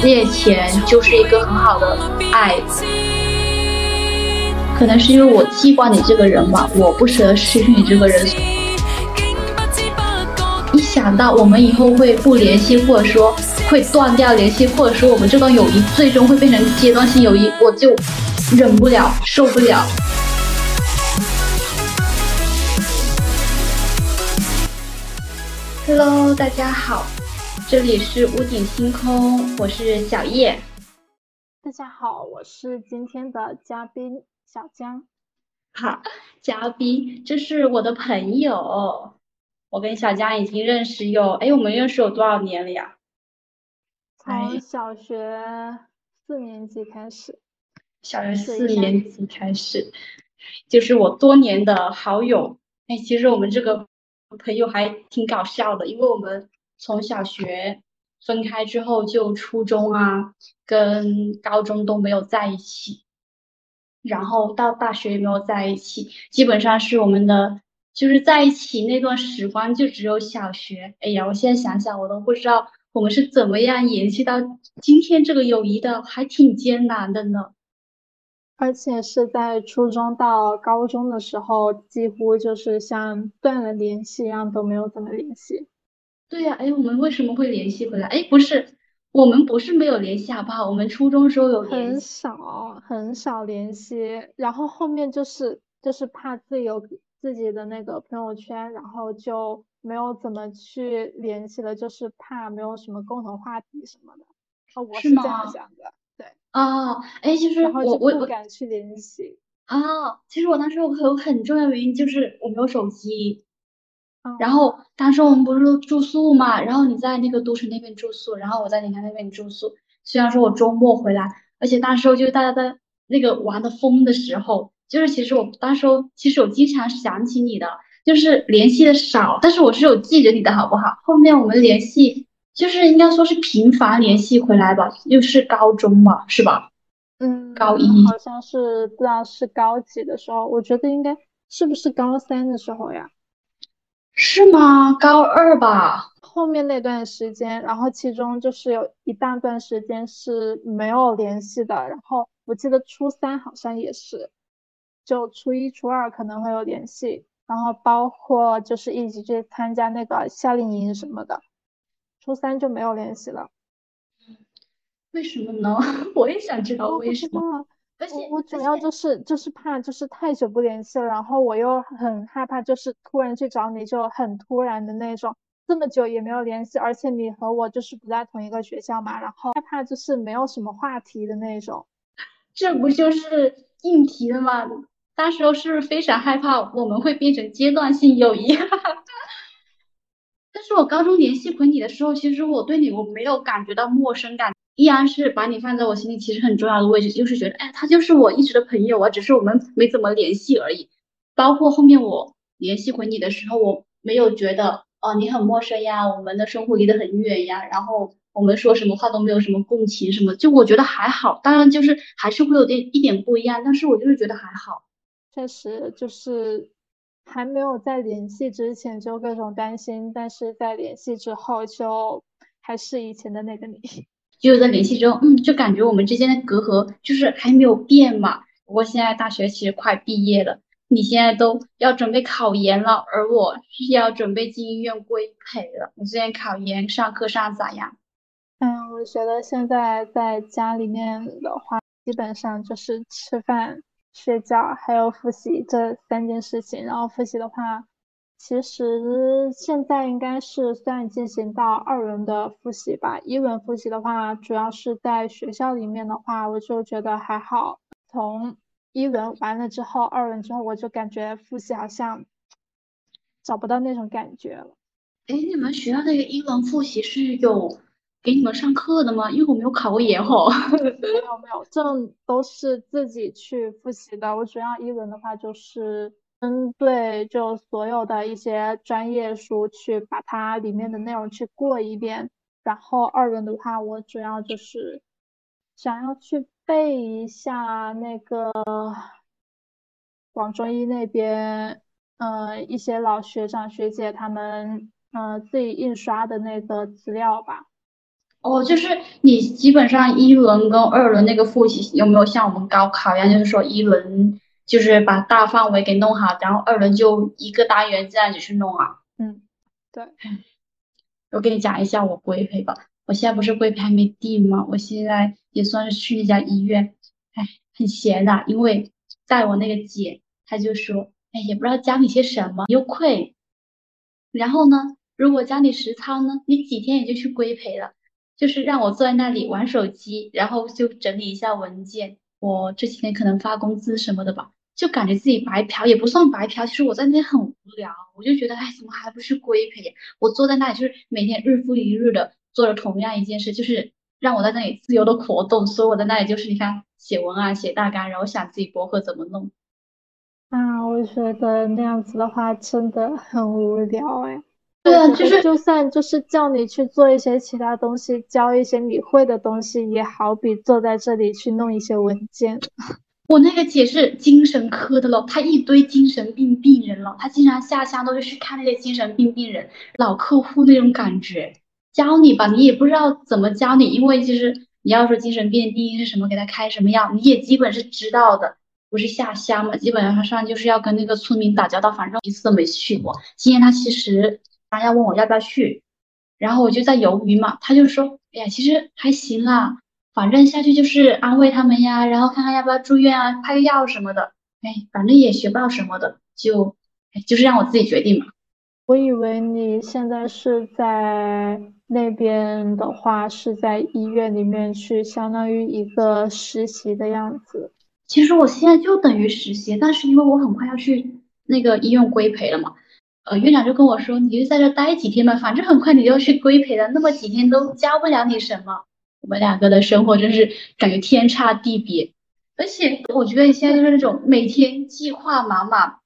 借钱就是一个很好的爱。可能是因为我记挂你这个人吧，我不舍得失去你这个人。一想到我们以后会不联系，或者说会断掉联系，或者说我们这段友谊最终会变成阶段性友谊，我就忍不了，受不了。Hello，大家好，这里是屋顶星空，我是小叶。大家好，我是今天的嘉宾小江。好，嘉宾，这是我的朋友。我跟小江已经认识有，哎，我们认识有多少年了呀？从小学四年级开始。小学四年级开始，就是我多年的好友。哎，其实我们这个。朋友还挺搞笑的，因为我们从小学分开之后，就初中啊跟高中都没有在一起，然后到大学也没有在一起，基本上是我们的就是在一起那段时光就只有小学。哎呀，我现在想想我都不知道我们是怎么样延续到今天这个友谊的，还挺艰难的呢。而且是在初中到高中的时候，几乎就是像断了联系一样，都没有怎么联系。对呀，哎，我们为什么会联系回来？哎，不是，我们不是没有联系，好不好？我们初中时候有很少很少联系，然后后面就是就是怕自己有自己的那个朋友圈，然后就没有怎么去联系了，就是怕没有什么共同话题什么的。哦，我是这样想的。对哦，哎，就是我我不敢去联系啊。其实我当时我有很重要原因就是我没有手机，然后当时我们不是住宿嘛，然后你在那个都城那边住宿，然后我在宁夏那边住宿。虽然说我周末回来，而且那时候就是大家在那个玩的疯的时候，就是其实我当时其实我经常想起你的，就是联系的少，但是我是有记着你的好不好？后面我们联系。就是应该说是频繁联系回来吧，又是高中嘛，是吧？嗯，高一好像是不知道是高几的时候，我觉得应该是不是高三的时候呀？是吗？高二吧。后面那段时间，然后其中就是有一大段时间是没有联系的，然后我记得初三好像也是，就初一、初二可能会有联系，然后包括就是一起去参加那个夏令营什么的。初三就没有联系了，为什么呢？我也想知道为什么。而且我主要就是就是怕就是太久不联系了，然后我又很害怕，就是突然去找你就很突然的那种，这么久也没有联系，而且你和我就是不在同一个学校嘛，然后害怕就是没有什么话题的那种。这不就是硬题的吗？当时候是不是非常害怕我们会变成阶段性友谊？但是我高中联系回你的时候，其实我对你我没有感觉到陌生感，依然是把你放在我心里其实很重要的位置，就是觉得，哎，他就是我一直的朋友啊，只是我们没怎么联系而已。包括后面我联系回你的时候，我没有觉得，哦，你很陌生呀，我们的生活离得很远呀，然后我们说什么话都没有什么共情什么，就我觉得还好。当然就是还是会有点一点不一样，但是我就是觉得还好。确实就是。还没有在联系之前就各种担心，但是在联系之后就还是以前的那个你。就在联系之后，嗯，就感觉我们之间的隔阂就是还没有变嘛。不过现在大学其实快毕业了，你现在都要准备考研了，而我是要准备进医院规培了。你最近考研上课上咋样？嗯，我觉得现在在家里面的话，基本上就是吃饭。睡觉还有复习这三件事情，然后复习的话，其实现在应该是算进行到二轮的复习吧。一轮复习的话，主要是在学校里面的话，我就觉得还好。从一轮完了之后，二轮之后，我就感觉复习好像找不到那种感觉了。哎，你们学校那个一轮复习是有？给你们上课的吗？因为我没有考过研哦。没有没有，这都是自己去复习的。我主要一轮的话就是针对就所有的一些专业书去把它里面的内容去过一遍，然后二轮的话我主要就是想要去背一下那个广中医那边，呃一些老学长学姐他们呃自己印刷的那个资料吧。哦，就是你基本上一轮跟二轮那个复习有没有像我们高考一样，就是说一轮就是把大范围给弄好，然后二轮就一个单元这样子去弄啊？嗯，对。我给你讲一下我规培吧，我现在不是规培还没定吗？我现在也算是去一家医院，哎，很闲的，因为带我那个姐，她就说，哎，也不知道教你些什么，又亏。然后呢，如果教你实操呢，你几天也就去规培了。就是让我坐在那里玩手机，然后就整理一下文件。我这几天可能发工资什么的吧，就感觉自己白嫖，也不算白嫖。其实我在那边很无聊，我就觉得，哎，怎么还不是规培？我坐在那里就是每天日复一日的做着同样一件事，就是让我在那里自由的活动。所以我在那里就是你看写文案、写大纲，然后想自己博客怎么弄。啊，我觉得那样子的话真的很无聊哎。对啊，就是就算就是叫你去做一些其他东西，教一些你会的东西，也好比坐在这里去弄一些文件。我那个姐是精神科的咯，她一堆精神病病人了，她经常下乡都是去看那些精神病病人，老客户那种感觉。教你吧，你也不知道怎么教你，因为就是你要说精神病定义是什么，给他开什么药，你也基本是知道的。不是下乡嘛，基本上就是要跟那个村民打交道，反正一次都没去过。今天他其实。他要问我要不要去，然后我就在犹豫嘛。他就说：“哎呀，其实还行啦，反正下去就是安慰他们呀，然后看看要不要住院啊，开个药什么的。哎，反正也学不到什么的，就哎，就是让我自己决定嘛。”我以为你现在是在那边的话，是在医院里面去，相当于一个实习的样子。其实我现在就等于实习，但是因为我很快要去那个医院规培了嘛。呃，院长就跟我说，你就在这待几天吧，反正很快你就要去规培了，那么几天都教不了你什么。我们两个的生活真是感觉天差地别，而且我觉得你现在就是那种每天计划满满，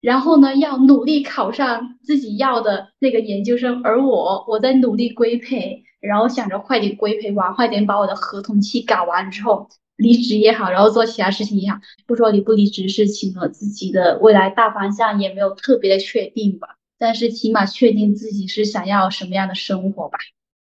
然后呢要努力考上自己要的那个研究生，而我我在努力规培，然后想着快点规培完，快点把我的合同期搞完之后。离职也好，然后做其他事情也好，不说离不离职事情了，自己的未来大方向也没有特别的确定吧。但是起码确定自己是想要什么样的生活吧。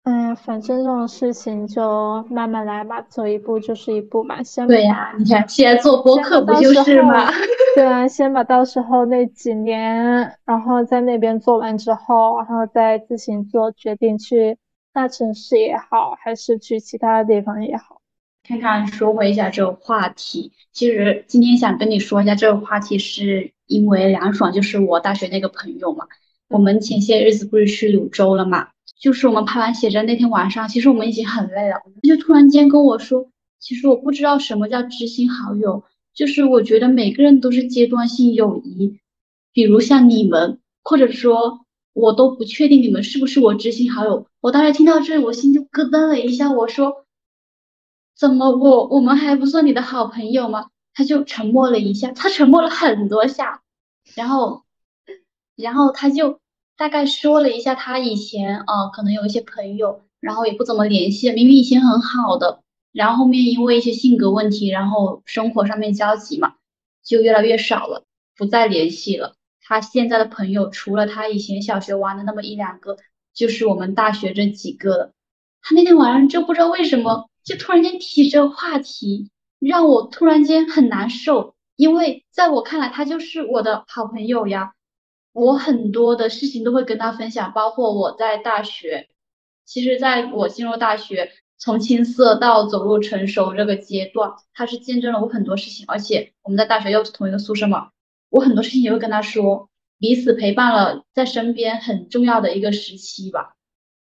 嗯，反正这种事情就慢慢来吧，走一步就是一步嘛。先对呀，你看现在做播客不就是吗？对啊，先把到时候那几年，然后在那边做完之后，然后再自行做决定，去大城市也好，还是去其他的地方也好。看看说回一下这个话题，其实今天想跟你说一下这个话题，是因为梁爽就是我大学那个朋友嘛。我们前些日子不是去柳州了嘛？就是我们拍完写真那天晚上，其实我们已经很累了，就突然间跟我说，其实我不知道什么叫知心好友，就是我觉得每个人都是阶段性友谊，比如像你们，或者说我都不确定你们是不是我知心好友。我当时听到这，我心就咯噔了一下，我说。怎么我我们还不算你的好朋友吗？他就沉默了一下，他沉默了很多下，然后，然后他就大概说了一下他以前啊，可能有一些朋友，然后也不怎么联系，明明以前很好的，然后后面因为一些性格问题，然后生活上面交集嘛，就越来越少了，不再联系了。他现在的朋友除了他以前小学玩的那么一两个，就是我们大学这几个了。他那天晚上就不知道为什么。就突然间提这个话题，让我突然间很难受，因为在我看来，他就是我的好朋友呀。我很多的事情都会跟他分享，包括我在大学，其实在我进入大学，从青涩到走入成熟这个阶段，他是见证了我很多事情。而且我们在大学又是同一个宿舍嘛，我很多事情也会跟他说，彼此陪伴了在身边很重要的一个时期吧。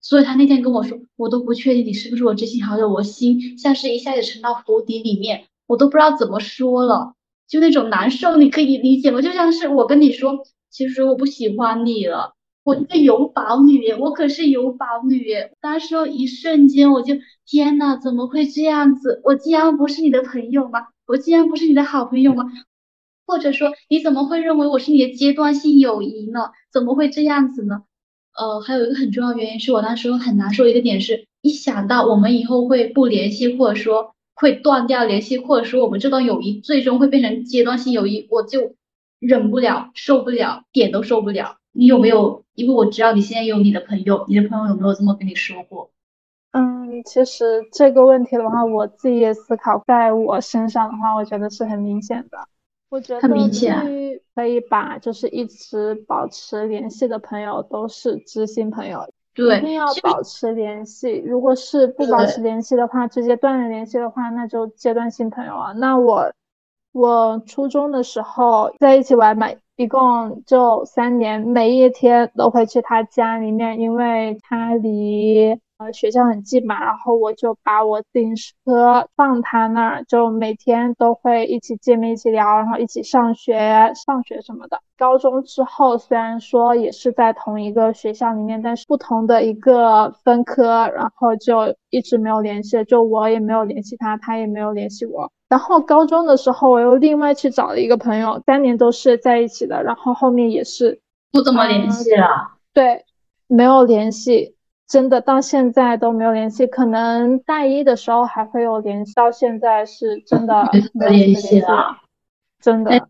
所以他那天跟我说，我都不确定你是不是我知心好友，我心像是一下子沉到湖底里面，我都不知道怎么说了，就那种难受，你可以理解吗？就像是我跟你说，其实我不喜欢你了，我一个有宝女，我可是有宝女，当时候一瞬间我就天呐，怎么会这样子？我竟然不是你的朋友吗？我竟然不是你的好朋友吗？或者说你怎么会认为我是你的阶段性友谊呢？怎么会这样子呢？呃，还有一个很重要原因是我当时很难受一个点是，一想到我们以后会不联系，或者说会断掉联系，或者说我们这段友谊最终会变成阶段性友谊，我就忍不了，受不了，点都受不了。你有没有？因为我知道你现在有你的朋友，你的朋友有没有这么跟你说过？嗯，其实这个问题的话，我自己也思考，在我身上的话，我觉得是很明显的。我觉得很明显，可以把就是一直保持联系的朋友都是知心朋友，对，一定要保持联系。如果是不保持联系的话，直接断了联系的话，那就阶段性朋友啊。那我我初中的时候在一起玩嘛，一共就三年，每一天都会去他家里面，因为他离。呃，学校很近嘛，然后我就把我自行车放他那儿，就每天都会一起见面，一起聊，然后一起上学、上学什么的。高中之后，虽然说也是在同一个学校里面，但是不同的一个分科，然后就一直没有联系，就我也没有联系他，他也没有联系我。然后高中的时候，我又另外去找了一个朋友，三年都是在一起的，然后后面也是不怎么联系了。对，没有联系。真的到现在都没有联系，可能大一的时候还会有联系，到现在是真的没有联系了，真的。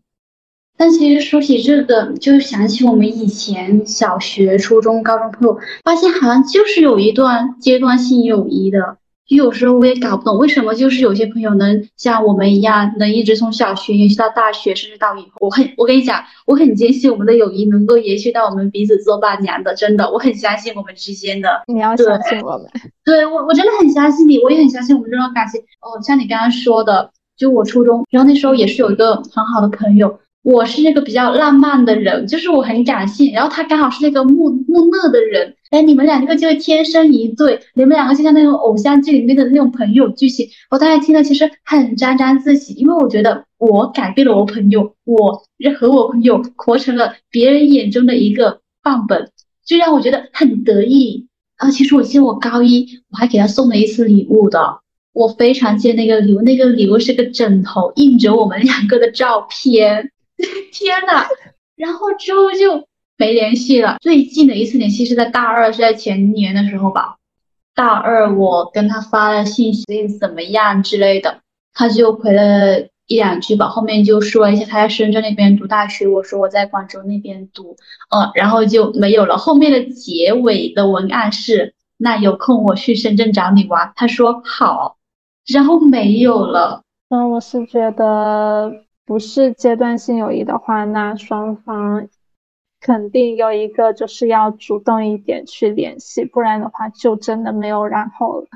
但其实说起这个，就想起我们以前小学、初中、高中朋友，发现好像就是有一段阶段性友谊的。有时候我也搞不懂为什么，就是有些朋友能像我们一样，能一直从小学延续到大学，甚至到以后。我很，我跟你讲，我很坚信我们的友谊能够延续到我们彼此做伴娘的，真的，我很相信我们之间的。你要相信我们。对我，我真的很相信你，我也很相信我们这段感情。哦，像你刚刚说的，就我初中，然后那时候也是有一个很好的朋友。我是那个比较浪漫的人，就是我很感性，然后他刚好是那个木木讷的人，哎，你们两个就会天生一对，你们两个就像那种偶像剧里面的那种朋友剧情。我当时听了其实很沾沾自喜，因为我觉得我改变了我朋友，我和我朋友活成了别人眼中的一个范本，就让我觉得很得意。啊，其实我记得我高一我还给他送了一次礼物的，我非常记得那个礼物，那个礼物是个枕头，印着我们两个的照片。天呐，然后之后就没联系了。最近的一次联系是在大二，是在前年的时候吧。大二我跟他发了信息，怎么样之类的，他就回了一两句吧。后面就说一下他在深圳那边读大学，我说我在广州那边读，嗯，然后就没有了。后面的结尾的文案是：那有空我去深圳找你玩。他说好，然后没有了。嗯，我是觉得。不是阶段性友谊的话，那双方肯定有一个就是要主动一点去联系，不然的话就真的没有然后了。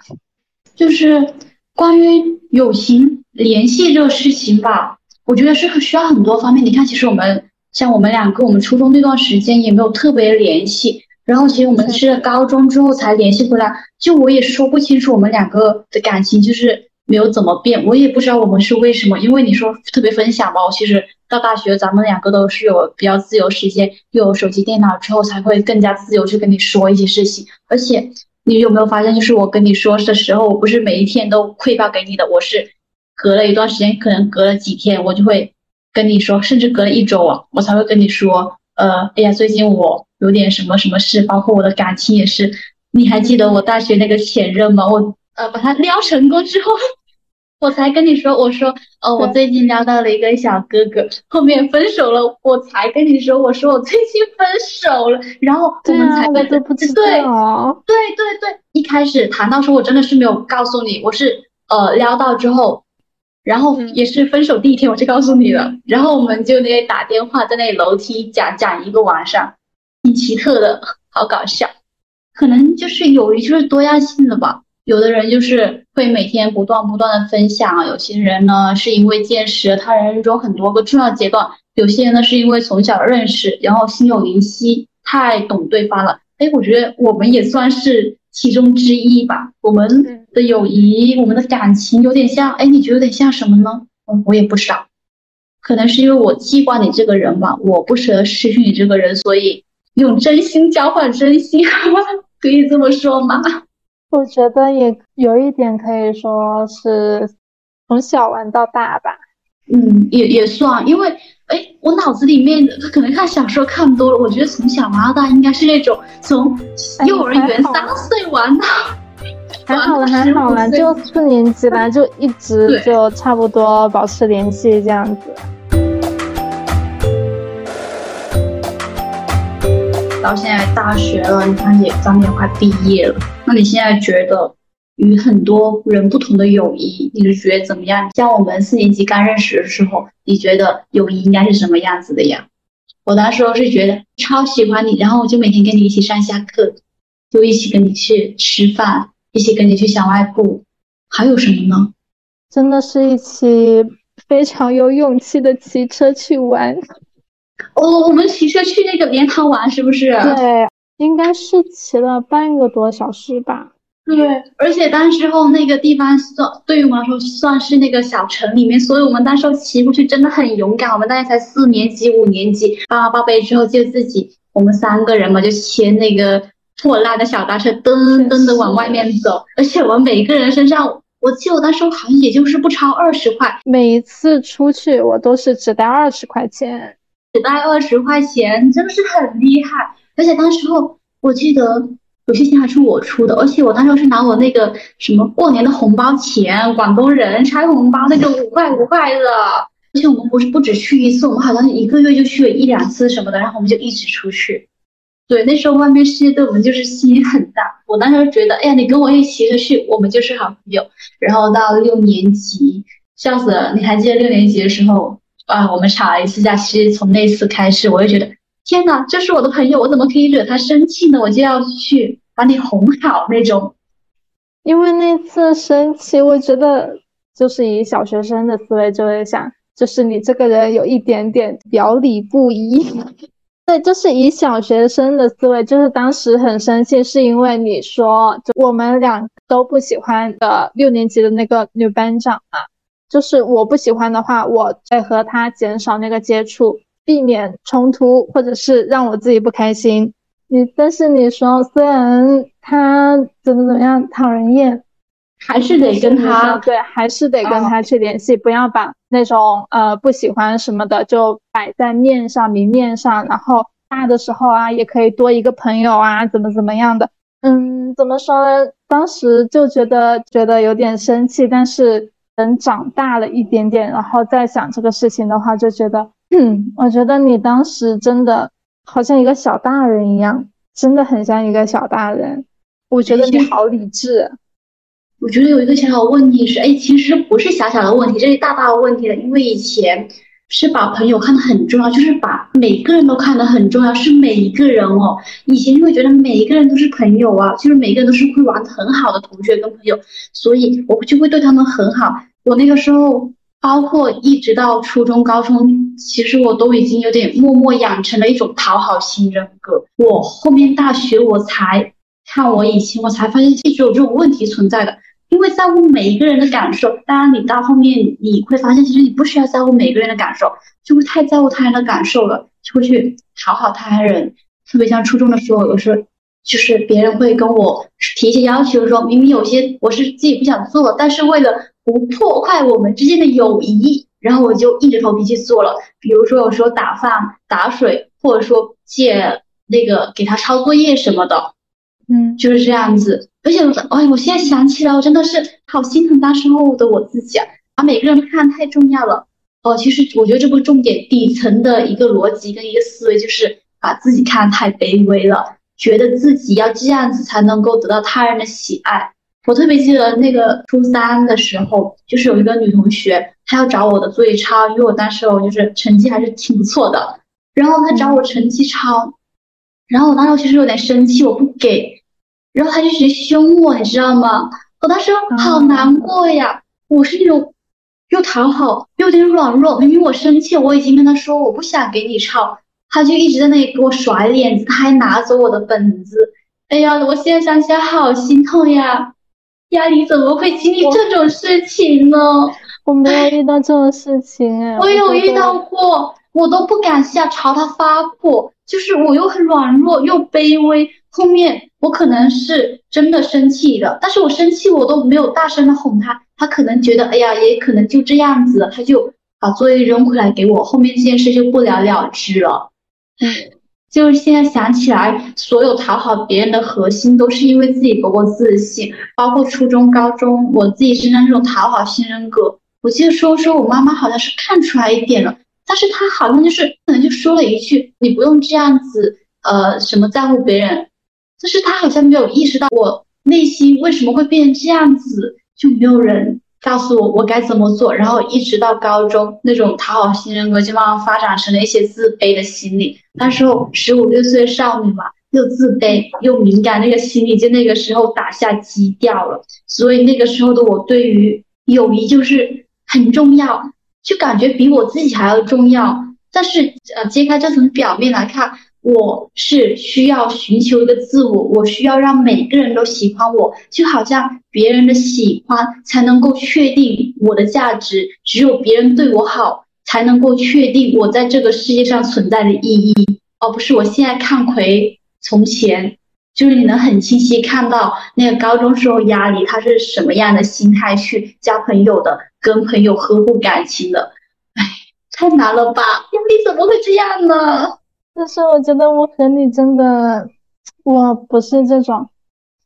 就是关于友情联系这个事情吧，我觉得是需要很多方面。你看，其实我们像我们两个，我们初中那段时间也没有特别联系，然后其实我们是高中之后才联系回来。就我也说不清楚我们两个的感情，就是。没有怎么变，我也不知道我们是为什么。因为你说特别分享嘛，我其实到大学，咱们两个都是有比较自由时间，又有手机、电脑之后，才会更加自由去跟你说一些事情。而且你有没有发现，就是我跟你说的时候，我不是每一天都汇报给你的，我是隔了一段时间，可能隔了几天，我就会跟你说，甚至隔了一周啊，我才会跟你说，呃，哎呀，最近我有点什么什么事，包括我的感情也是。你还记得我大学那个前任吗？我。呃，把他撩成功之后，我才跟你说，我说，呃，我最近撩到了一个小哥哥，后面分手了，我才跟你说，我说我最近分手了，然后我们才都不知道，对对对对，一开始谈到说，我真的是没有告诉你，我是呃撩到之后，然后也是分手第一天我就告诉你了，然后我们就那里打电话，在那里楼梯讲讲一个晚上，挺奇特的，好搞笑，可能就是友谊就是多样性的吧。有的人就是会每天不断不断的分享，有些人呢是因为见识了他人生中很多个重要阶段，有些人呢是因为从小认识，然后心有灵犀，太懂对方了。哎，我觉得我们也算是其中之一吧。我们的友谊，我们的感情有点像，哎，你觉得有点像什么呢？嗯，我也不知道，可能是因为我记挂你这个人吧，我不舍得失去你这个人，所以用真心交换真心，可以这么说吗？我觉得也有一点可以说是从小玩到大吧，嗯，也也算，因为哎，我脑子里面可能看小说看多了，我觉得从小玩到大应该是那种从幼儿园三岁玩到，还好了还好了，就四年级吧，就一直就差不多保持联系这样子。到现在大学了，你看也咱们也快毕业了。那你现在觉得与很多人不同的友谊，你是觉得怎么样？像我们四年级刚认识的时候，你觉得友谊应该是什么样子的呀？我那时候是觉得超喜欢你，然后我就每天跟你一起上下课，就一起跟你去吃饭，一起跟你去小卖部，还有什么呢？真的是一起非常有勇气的骑车去玩。哦，我们骑车去那个莲塘玩，是不是？对，应该是骑了半个多小时吧。对，而且当时候那个地方算对于我们来说算是那个小城里面，所以我们当时候骑过去真的很勇敢。我们大概才四年级、五年级，爸妈报备之后就自己我们三个人嘛，就骑那个破烂的小单车，噔噔的往外面走。而且我们每个人身上，我记得我当时好像也就是不超二十块。每一次出去我都是只带二十块钱，只带二十块钱，真的是很厉害。而且当时候我记得。有些钱还是我出的，而且我当时是拿我那个什么过年的红包钱，广东人拆红包那个五块五块的。而且我们不是不止去一次，我们好像一个月就去了一两次什么的，然后我们就一直出去。对，那时候外面世界对我们就是吸引很大。我当时觉得，哎呀，你跟我一起出去，我们就是好朋友。然后到六年级，笑死了！你还记得六年级的时候啊，我们吵了一次架。其实从那次开始，我就觉得。天哪，这是我的朋友，我怎么可以惹他生气呢？我就要去把你哄好那种。因为那次生气，我觉得就是以小学生的思维就会想，就是你这个人有一点点表里不一。对，就是以小学生的思维，就是当时很生气，是因为你说就我们俩都不喜欢的六年级的那个女班长嘛，就是我不喜欢的话，我会和他减少那个接触。避免冲突，或者是让我自己不开心。你但是你说，虽然他怎么怎么样讨人厌，还是得跟他对，还是得跟他去联系，不要把那种呃不喜欢什么的就摆在面上、明面上。然后大的时候啊，也可以多一个朋友啊，怎么怎么样的。嗯，怎么说呢？当时就觉得觉得有点生气，但是等长大了一点点，然后再想这个事情的话，就觉得。嗯，我觉得你当时真的好像一个小大人一样，真的很像一个小大人。我觉得你好理智。我觉得有一个小小的问题是，哎，其实不是小小的问题，这是大大的问题了。因为以前是把朋友看得很重要，就是把每个人都看得很重要，是每一个人哦。以前就会觉得每一个人都是朋友啊，就是每个人都是会玩的很好的同学跟朋友，所以我就会对他们很好。我那个时候。包括一直到初中、高中，其实我都已经有点默默养成了一种讨好型人格。我后面大学我才看我以前，我才发现一直有这种问题存在的。因为在乎每一个人的感受，当然你到后面你会发现，其实你不需要在乎每个人的感受，就会太在乎他人的感受了，就会去讨好他人。特别像初中的时候，有时候就是别人会跟我提一些要求，说明明有些我是自己不想做，但是为了。不破坏我们之间的友谊，然后我就硬着头皮去做了。比如说，有时候打饭、打水，或者说借那个给他抄作业什么的，嗯，就是这样子。而且我，哎，我现在想起来，我真的是好心疼当时候的我自己啊，把每个人看太重要了。哦，其实我觉得这个重点底层的一个逻辑跟一个思维，就是把自己看太卑微了，觉得自己要这样子才能够得到他人的喜爱。我特别记得那个初三的时候，就是有一个女同学，她要找我的作业抄，因为我当时我就是成绩还是挺不错的，然后她找我成绩抄，然后我当时其实有点生气，我不给，然后他就直接凶我，你知道吗？我当时好难过呀，我是那种又讨好又有点软弱，明明我生气，我已经跟他说我不想给你抄，他就一直在那里给我甩脸子，他还拿走我的本子，哎呀，我现在想起来好心痛呀。家里怎么会经历这种事情呢？我没有遇到这种事情哎。我有遇到过，我都不敢下朝他发火，就是我又很软弱又卑微。后面我可能是真的生气了，但是我生气我都没有大声的哄他，他可能觉得哎呀，也可能就这样子，他就把作业扔回来给我，后面这件事就不了了之了。唉。就是现在想起来，所有讨好别人的核心都是因为自己不够自信。包括初中、高中，我自己身上这种讨好型人格，我记得说说我妈妈好像是看出来一点了，但是他好像就是可能就说了一句：“你不用这样子，呃，什么在乎别人。”就是他好像没有意识到我内心为什么会变成这样子，就没有人告诉我我该怎么做。然后一直到高中，那种讨好型人格就慢慢发展成了一些自卑的心理。那时候十五六岁少女嘛，又自卑又敏感，那个心理就那个时候打下基调了。所以那个时候的我对于友谊就是很重要，就感觉比我自己还要重要。但是呃，揭开这层表面来看。我是需要寻求一个自我，我需要让每个人都喜欢我，就好像别人的喜欢才能够确定我的价值，只有别人对我好，才能够确定我在这个世界上存在的意义，而不是我现在看回从前，就是你能很清晰看到那个高中时候压力，他是什么样的心态去交朋友的，跟朋友呵护感情的，哎，太难了吧？压力怎么会这样呢？但是我觉得我和你真的，我不是这种。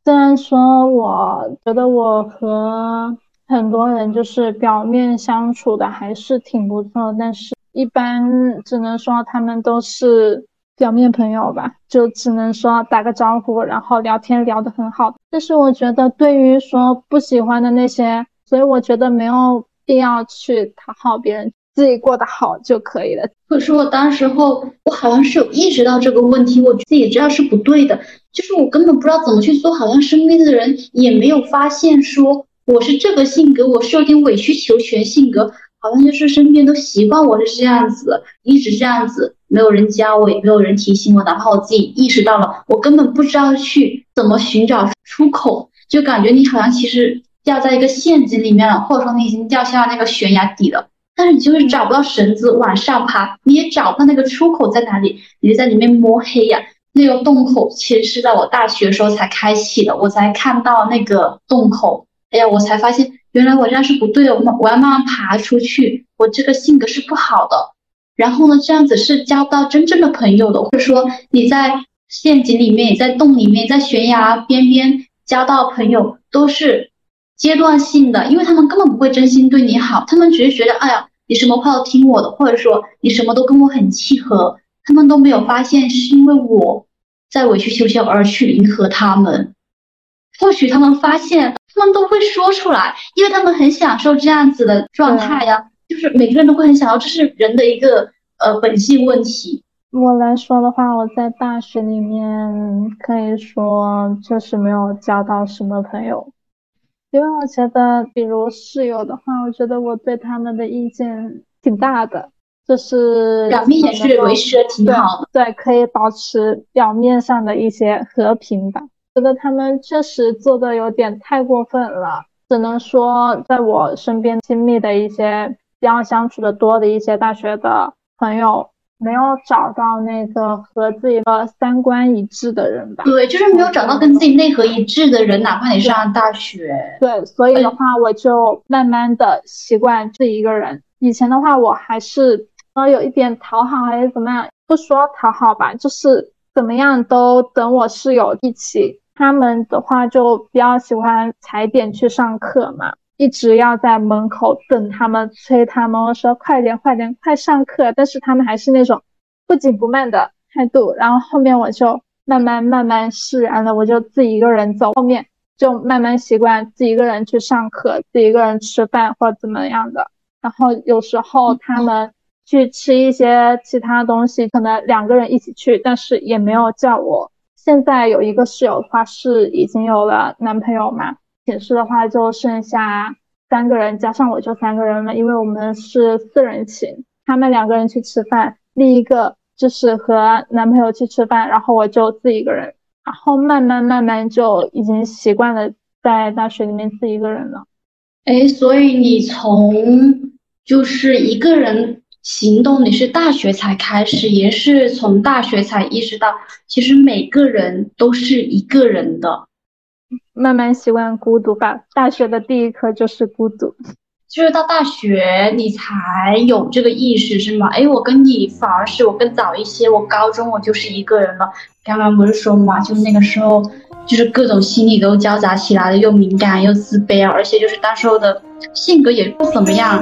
虽然说我觉得我和很多人就是表面相处的还是挺不错，但是一般只能说他们都是表面朋友吧，就只能说打个招呼，然后聊天聊得很好。但是我觉得对于说不喜欢的那些，所以我觉得没有必要去讨好别人。自己过得好就可以了。可是我当时候，我好像是有意识到这个问题，我自己知道是不对的，就是我根本不知道怎么去做，好像身边的人也没有发现说我是这个性格，我是有点委曲求全性格，好像就是身边都习惯我是这样子，一直这样子，没有人教我，也没有人提醒我，哪怕我自己意识到了，我根本不知道去怎么寻找出口，就感觉你好像其实掉在一个陷阱里面了，或者说你已经掉下那个悬崖底了。但是你就是找不到绳子往上爬，你也找不到那个出口在哪里，你就在里面摸黑呀。那个洞口其实是在我大学时候才开启的，我才看到那个洞口。哎呀，我才发现原来我这样是不对的，我我要慢慢爬出去。我这个性格是不好的。然后呢，这样子是交不到真正的朋友的，或者说你在陷阱里面，在洞里面，在悬崖边边交到朋友都是。阶段性的，因为他们根本不会真心对你好，他们只是觉得，哎呀，你什么话都听我的，或者说你什么都跟我很契合，他们都没有发现是因为我在委曲求全而去迎合他们。或许他们发现，他们都会说出来，因为他们很享受这样子的状态呀。就是每个人都会很想要，这是人的一个呃本性问题。我来说的话，我在大学里面可以说确实没有交到什么朋友。因为我觉得，比如室友的话，我觉得我对他们的意见挺大的，就是表面也是维持的挺好的，对，可以保持表面上的一些和平吧。觉得他们确实做的有点太过分了，只能说在我身边亲密的一些、比较相处的多的一些大学的朋友。没有找到那个和自己的三观一致的人吧？对，就是没有找到跟自己内核一致的人，哪怕你上大学。对，所以的话，我就慢慢的习惯自己一个人。以前的话，我还是呃有一点讨好还是怎么样，不说讨好吧，就是怎么样都等我室友一起。他们的话就比较喜欢踩点去上课嘛。一直要在门口等他们，催他们，我说快点，快点，快上课。但是他们还是那种不紧不慢的态度。然后后面我就慢慢慢慢释然了，我就自己一个人走。后面就慢慢习惯自己一个人去上课，自己一个人吃饭或者怎么样的。然后有时候他们去吃一些其他东西，可能两个人一起去，但是也没有叫我。现在有一个室友的话是已经有了男朋友嘛？寝室的话就剩下三个人，加上我就三个人了，因为我们是四人寝。他们两个人去吃饭，另一个就是和男朋友去吃饭，然后我就自己一个人。然后慢慢慢慢就已经习惯了在大学里面自己一个人了。哎，所以你从就是一个人行动，你是大学才开始，也是从大学才意识到，其实每个人都是一个人的。慢慢习惯孤独吧。大学的第一课就是孤独，就是到大学你才有这个意识是吗？哎，我跟你反而是我更早一些。我高中我就是一个人了。刚刚不是说嘛，就那个时候就是各种心理都交杂起来了，又敏感又自卑啊，而且就是当时候的性格也不怎么样。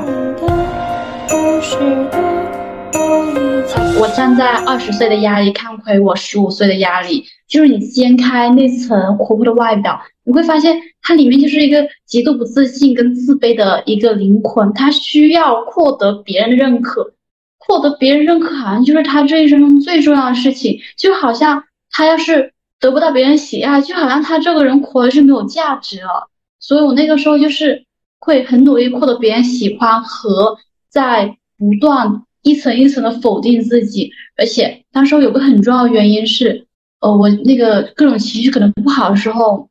我站在二十岁的压力看回我十五岁的压力，就是你掀开那层活泼的外表，你会发现它里面就是一个极度不自信跟自卑的一个灵魂，他需要获得别人的认可，获得别人认可好像就是他这一生中最重要的事情，就好像他要是得不到别人喜爱，就好像他这个人活的是没有价值了。所以我那个时候就是会很努力获得别人喜欢和在不断。一层一层的否定自己，而且当时有个很重要原因是，呃，我那个各种情绪可能不好的时候，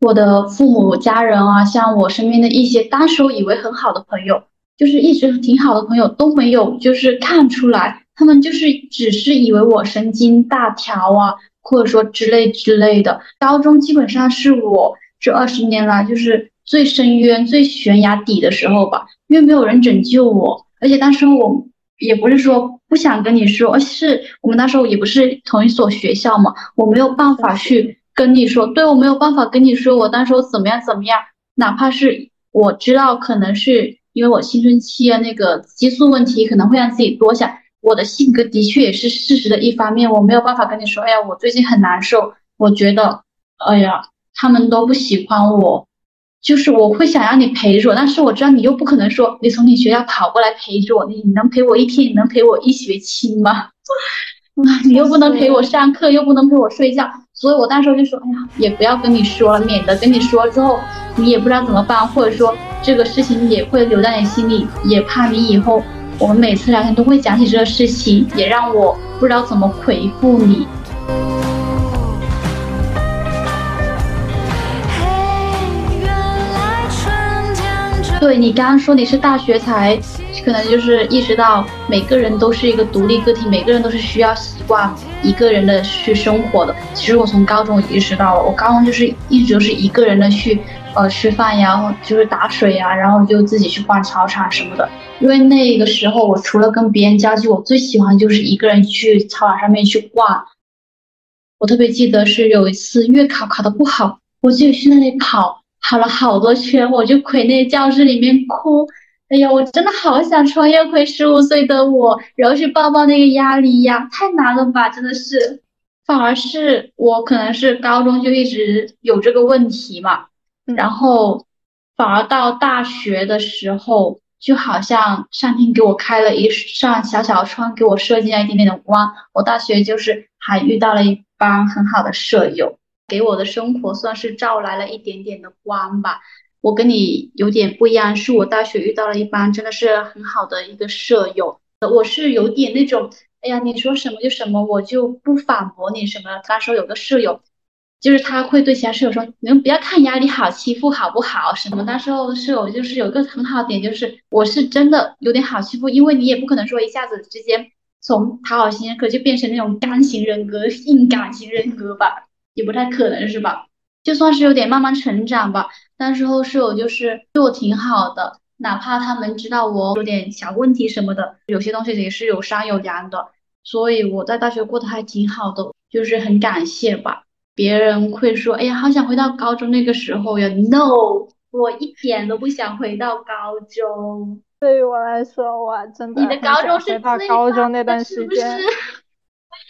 我的父母、家人啊，像我身边的一些当时我以为很好的朋友，就是一直挺好的朋友都没有，就是看出来，他们就是只是以为我神经大条啊，或者说之类之类的。高中基本上是我这二十年来就是最深渊、最悬崖底的时候吧，因为没有人拯救我，而且当时我。也不是说不想跟你说，而是我们那时候也不是同一所学校嘛，我没有办法去跟你说，对我没有办法跟你说，我当时怎么样怎么样，哪怕是我知道可能是因为我青春期啊那个激素问题可能会让自己多想，我的性格的确也是事实的一方面，我没有办法跟你说，哎呀，我最近很难受，我觉得，哎呀，他们都不喜欢我。就是我会想让你陪着我，但是我知道你又不可能说你从你学校跑过来陪着我，你你能陪我一天，你能陪我一学期吗？啊，你又不能陪我上课，又不能陪我睡觉，所以我那时候就说，哎呀，也不要跟你说了，免得跟你说之后你也不知道怎么办，或者说这个事情也会留在你心里，也怕你以后我们每次聊天都会讲起这个事情，也让我不知道怎么回复你。对你刚刚说你是大学才可能就是意识到每个人都是一个独立个体，每个人都是需要习惯一个人的去生活的。其实我从高中意识到了，我高中就是一直都是一个人的去呃吃饭呀，就是打水呀，然后就自己去逛操场什么的。因为那个时候我除了跟别人交际，我最喜欢就是一个人去操场上面去逛。我特别记得是有一次月考考的不好，我就去那里跑。跑了好多圈，我就跪那教室里面哭。哎呀，我真的好想穿越回十五岁的我，然后去抱抱那个压力呀，太难了吧，真的是。反而是我可能是高中就一直有这个问题嘛，然后反而到大学的时候，就好像上天给我开了一扇小小的窗，给我射进了一点点的光。我大学就是还遇到了一帮很好的舍友。给我的生活算是照来了一点点的光吧。我跟你有点不一样，是我大学遇到了一帮真的是很好的一个舍友。我是有点那种，哎呀，你说什么就什么，我就不反驳你什么。那时候有个舍友，就是他会对其他舍友说：“你们不要看压力好欺负，好不好？”什么？那时候舍友就是有个很好点，就是我是真的有点好欺负，因为你也不可能说一下子之间从讨好型人格就变成那种刚型人格、硬感型人格吧。也不太可能是吧？就算是有点慢慢成长吧。那时候室友就是对我挺好的，哪怕他们知道我有点小问题什么的，有些东西也是有商有量的。所以我在大学过得还挺好的，就是很感谢吧。别人会说：“哎呀，好想回到高中那个时候呀。”No，我一点都不想回到高中。对于我来说，我真的你的高中是到高中那段时间。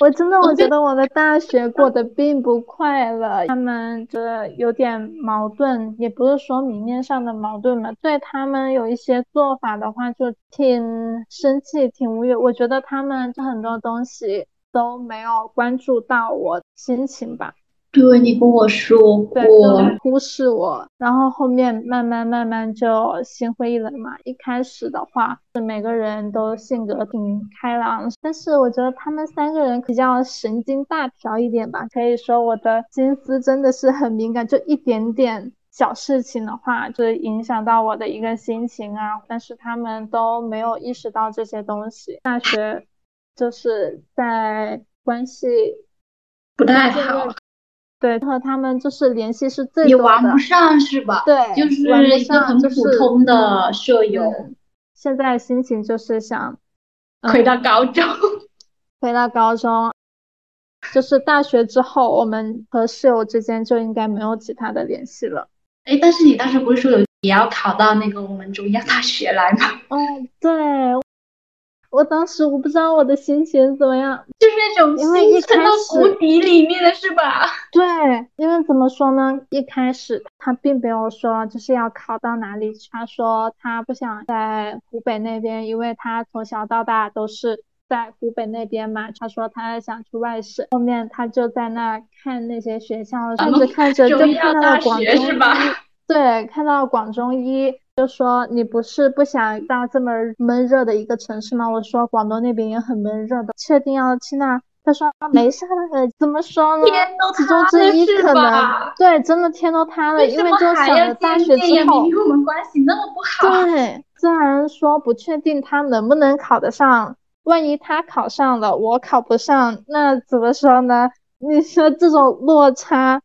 我真的，我觉得我的大学过得并不快乐。他们这有点矛盾，也不是说明面上的矛盾嘛。对他们有一些做法的话，就挺生气，挺无语。我觉得他们这很多东西都没有关注到我心情吧。对你跟我说过，忽视我，然后后面慢慢慢慢就心灰意冷嘛。一开始的话，是每个人都性格挺开朗，但是我觉得他们三个人比较神经大条一点吧。可以说我的心思真的是很敏感，就一点点小事情的话，就影响到我的一个心情啊。但是他们都没有意识到这些东西。大学就是在关系不太好。对，和他们就是联系是最多的。你玩不上是吧？对，就是一个很普通的舍友。现在心情就是想回到高中，回到高中，就是大学之后，我们和室友之间就应该没有其他的联系了。哎，但是你当时不是说有也要考到那个我们中央大学来吗？哦，对。我当时我不知道我的心情怎么样，就是那种因为一沉到谷底里面的是吧？对，因为怎么说呢？一开始他并没有说就是要考到哪里去，他说他不想在湖北那边，因为他从小到大都是在湖北那边嘛。他说他想去外省，后面他就在那看那些学校，甚至看着就看到了广中医，对，看到广中医。就说你不是不想到这么闷热的一个城市吗？我说广东那边也很闷热的，确定要去那？他说啊 没事的，怎么说呢？天都其中塌了是之一可能吧？对，真的天都塌了，因为就想着大？学之后明，明我们关系那么不好。对，虽然说不确定他能不能考得上，万一他考上了，我考不上，那怎么说呢？你说这种落差，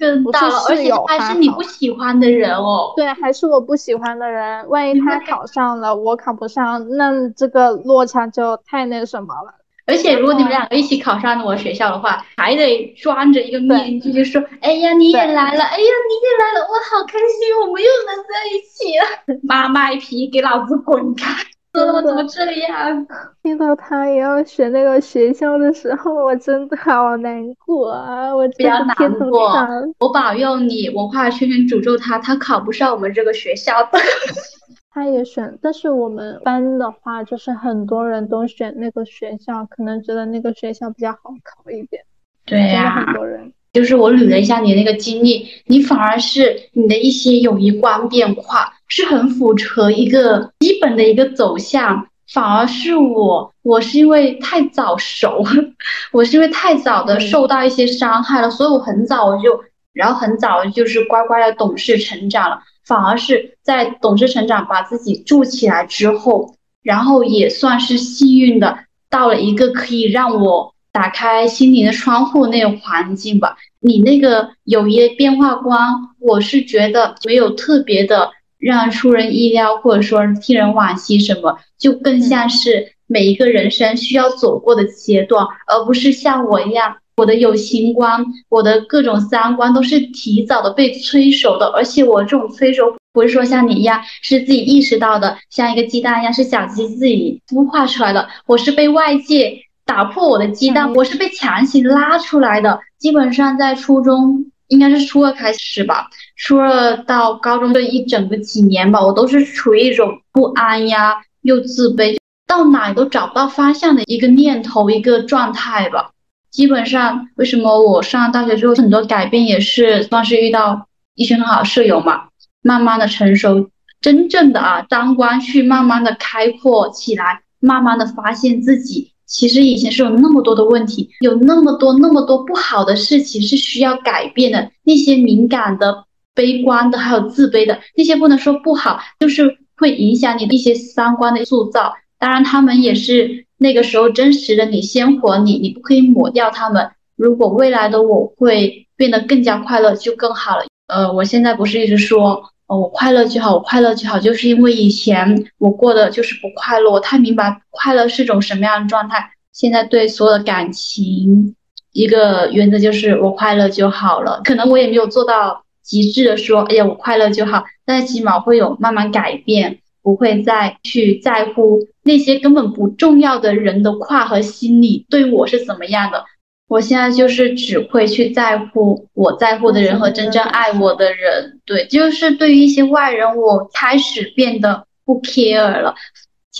更大了，而且还是你不喜欢的人哦。对，还是我不喜欢的人，万一他考上了，我考不上，那这个落差就太那什么了。而且如果你们两个一起考上我学校的话，还得装着一个面具，就说：“哎呀，你也来了，哎呀，你也来了，我好开心，我们又能在一起了。”妈卖批，给老子滚开！怎么真的怎么这样？听到他也要选那个学校的时候，我真的好难过啊！我真不要难过。我保佑你，我画圈圈诅咒他，他考不上我们这个学校的。他也选，但是我们班的话，就是很多人都选那个学校，可能觉得那个学校比较好考一点，对真的呀、很多人。就是我捋了一下你那个经历，你反而是你的一些友谊观变化是很符合一个基本的一个走向，反而是我，我是因为太早熟，我是因为太早的嗯受到一些伤害了，所以我很早我就，然后很早就是乖乖的懂事成长了，反而是在懂事成长把自己筑起来之后，然后也算是幸运的到了一个可以让我打开心灵的窗户那个环境吧。你那个友谊的变化观，我是觉得没有特别的让出人意料，或者说替人惋惜什么，就更像是每一个人生需要走过的阶段，而不是像我一样。我的友情观，我的各种三观都是提早的被催熟的，而且我这种催熟不是说像你一样是自己意识到的，像一个鸡蛋一样是小鸡自己孵化出来的，我是被外界打破我的鸡蛋，嗯我是被强行拉出来的。基本上在初中，应该是初二开始吧，初二到高中这一整个几年吧，我都是处于一种不安呀，又自卑，到哪都找不到方向的一个念头，一个状态吧。基本上，为什么我上了大学之后很多改变，也是算是遇到一群很好的舍友嘛，慢慢的成熟，真正的啊，当官去慢慢的开阔起来，慢慢的发现自己其实以前是有那么多的问题，有那么多那么多不好的事情是需要改变的，那些敏感的、悲观的，还有自卑的那些不能说不好，就是会影响你的一些三观的塑造。当然，他们也是那个时候真实的你，鲜活你，你不可以抹掉他们。如果未来的我会变得更加快乐，就更好了。呃，我现在不是一直说，呃，我快乐就好，我快乐就好，就是因为以前我过的就是不快乐，我太明白快乐是种什么样的状态。现在对所有的感情，一个原则就是我快乐就好了。可能我也没有做到极致的说，哎呀，我快乐就好，但是起码会有慢慢改变。不会再去在乎那些根本不重要的人的话和心理对我是怎么样的。我现在就是只会去在乎我在乎的人和真正爱我的人。对，就是对于一些外人，我开始变得不 care 了。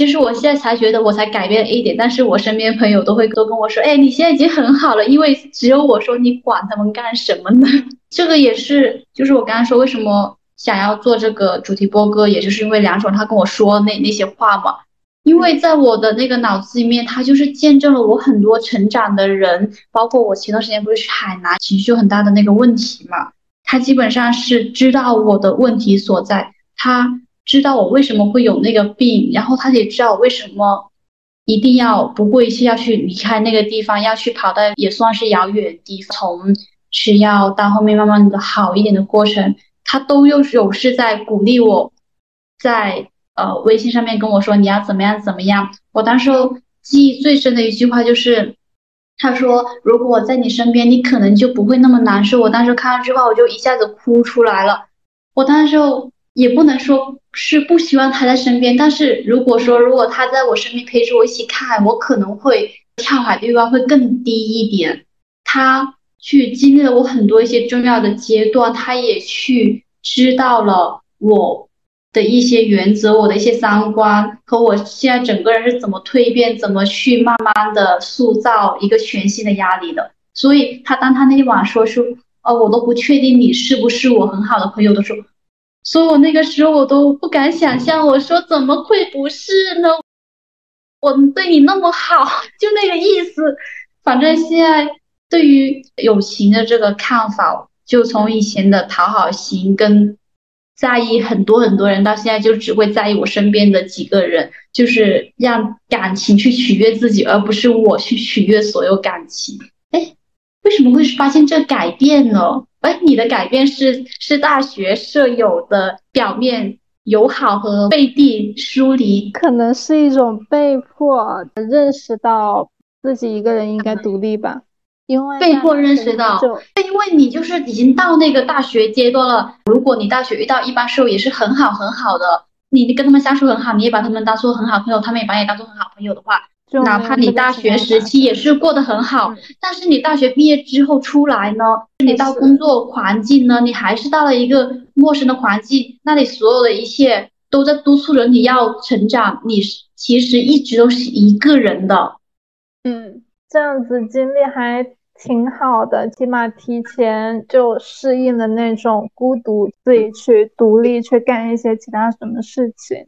其实我现在才觉得我才改变了一点，但是我身边朋友都会都跟我说，哎，你现在已经很好了，因为只有我说你管他们干什么呢？这个也是，就是我刚刚说为什么。想要做这个主题播歌，也就是因为梁总他跟我说那那些话嘛。因为在我的那个脑子里面，他就是见证了我很多成长的人，包括我前段时间不是去海南，情绪很大的那个问题嘛。他基本上是知道我的问题所在，他知道我为什么会有那个病，然后他也知道我为什么一定要不顾一切要去离开那个地方，要去跑到也算是遥远的地方，从吃药到后面慢慢的好一点的过程。他都有有是在鼓励我，在呃微信上面跟我说你要怎么样怎么样。我当时记忆最深的一句话就是，他说如果我在你身边，你可能就不会那么难受。我当时看到这句话，我就一下子哭出来了。我当时也不能说是不希望他在身边，但是如果说如果他在我身边陪着我一起看，我可能会跳海的欲望会更低一点。他去经历了我很多一些重要的阶段，他也去知道了我的一些原则，我的一些三观和我现在整个人是怎么蜕变，怎么去慢慢的塑造一个全新的压力的。所以他当他那一晚说出，哦，我都不确定你是不是我很好的朋友的时候。所以我那个时候我都不敢想象，我说怎么会不是呢？我对你那么好，就那个意思。反正现在对于友情的这个看法，就从以前的讨好型跟在意很多很多人，到现在就只会在意我身边的几个人，就是让感情去取悦自己，而不是我去取悦所有感情。哎，为什么会发现这改变呢？哎，你的改变是是大学舍友的表面友好和背地疏离，可能是一种被迫认识到自己一个人应该独立吧。因为被迫认识到，因为你就是已经到那个大学阶段了。如果你大学遇到一般舍友也是很好很好的，你跟他们相处很好，你也把他们当做很好朋友，他们也把你当做很好朋友的话。哪怕你大学时期也是过得很好，但是你大学毕业之后出来呢，你到工作环境呢，你还是到了一个陌生的环境，那里所有的一切都在督促着你要成长，你其实一直都是一个人的。嗯，这样子经历还挺好的，起码提前就适应了那种孤独，自己去独立去干一些其他什么事情。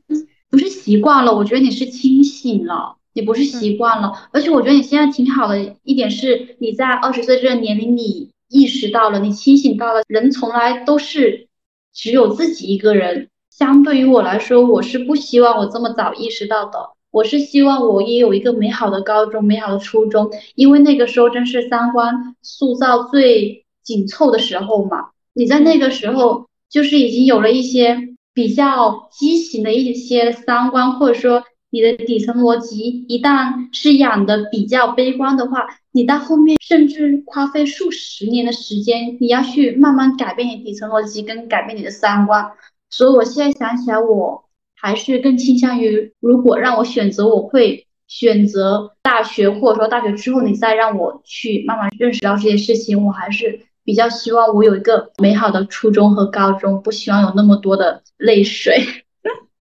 不是习惯了，我觉得你是清醒了。你不是习惯了，而且我觉得你现在挺好的一点是，你在二十岁这个年龄，你意识到了，你清醒到了，人从来都是只有自己一个人。相对于我来说，我是不希望我这么早意识到的，我是希望我也有一个美好的高中，美好的初中，因为那个时候正是三观塑造最紧凑的时候嘛。你在那个时候，就是已经有了一些比较畸形的一些三观，或者说。你的底层逻辑一旦是养的比较悲观的话，你到后面甚至花费数十年的时间，你要去慢慢改变你底层逻辑跟改变你的三观。所以我现在想起来，我还是更倾向于，如果让我选择，我会选择大学，或者说大学之后你再让我去慢慢认识到这些事情，我还是比较希望我有一个美好的初中和高中，不希望有那么多的泪水。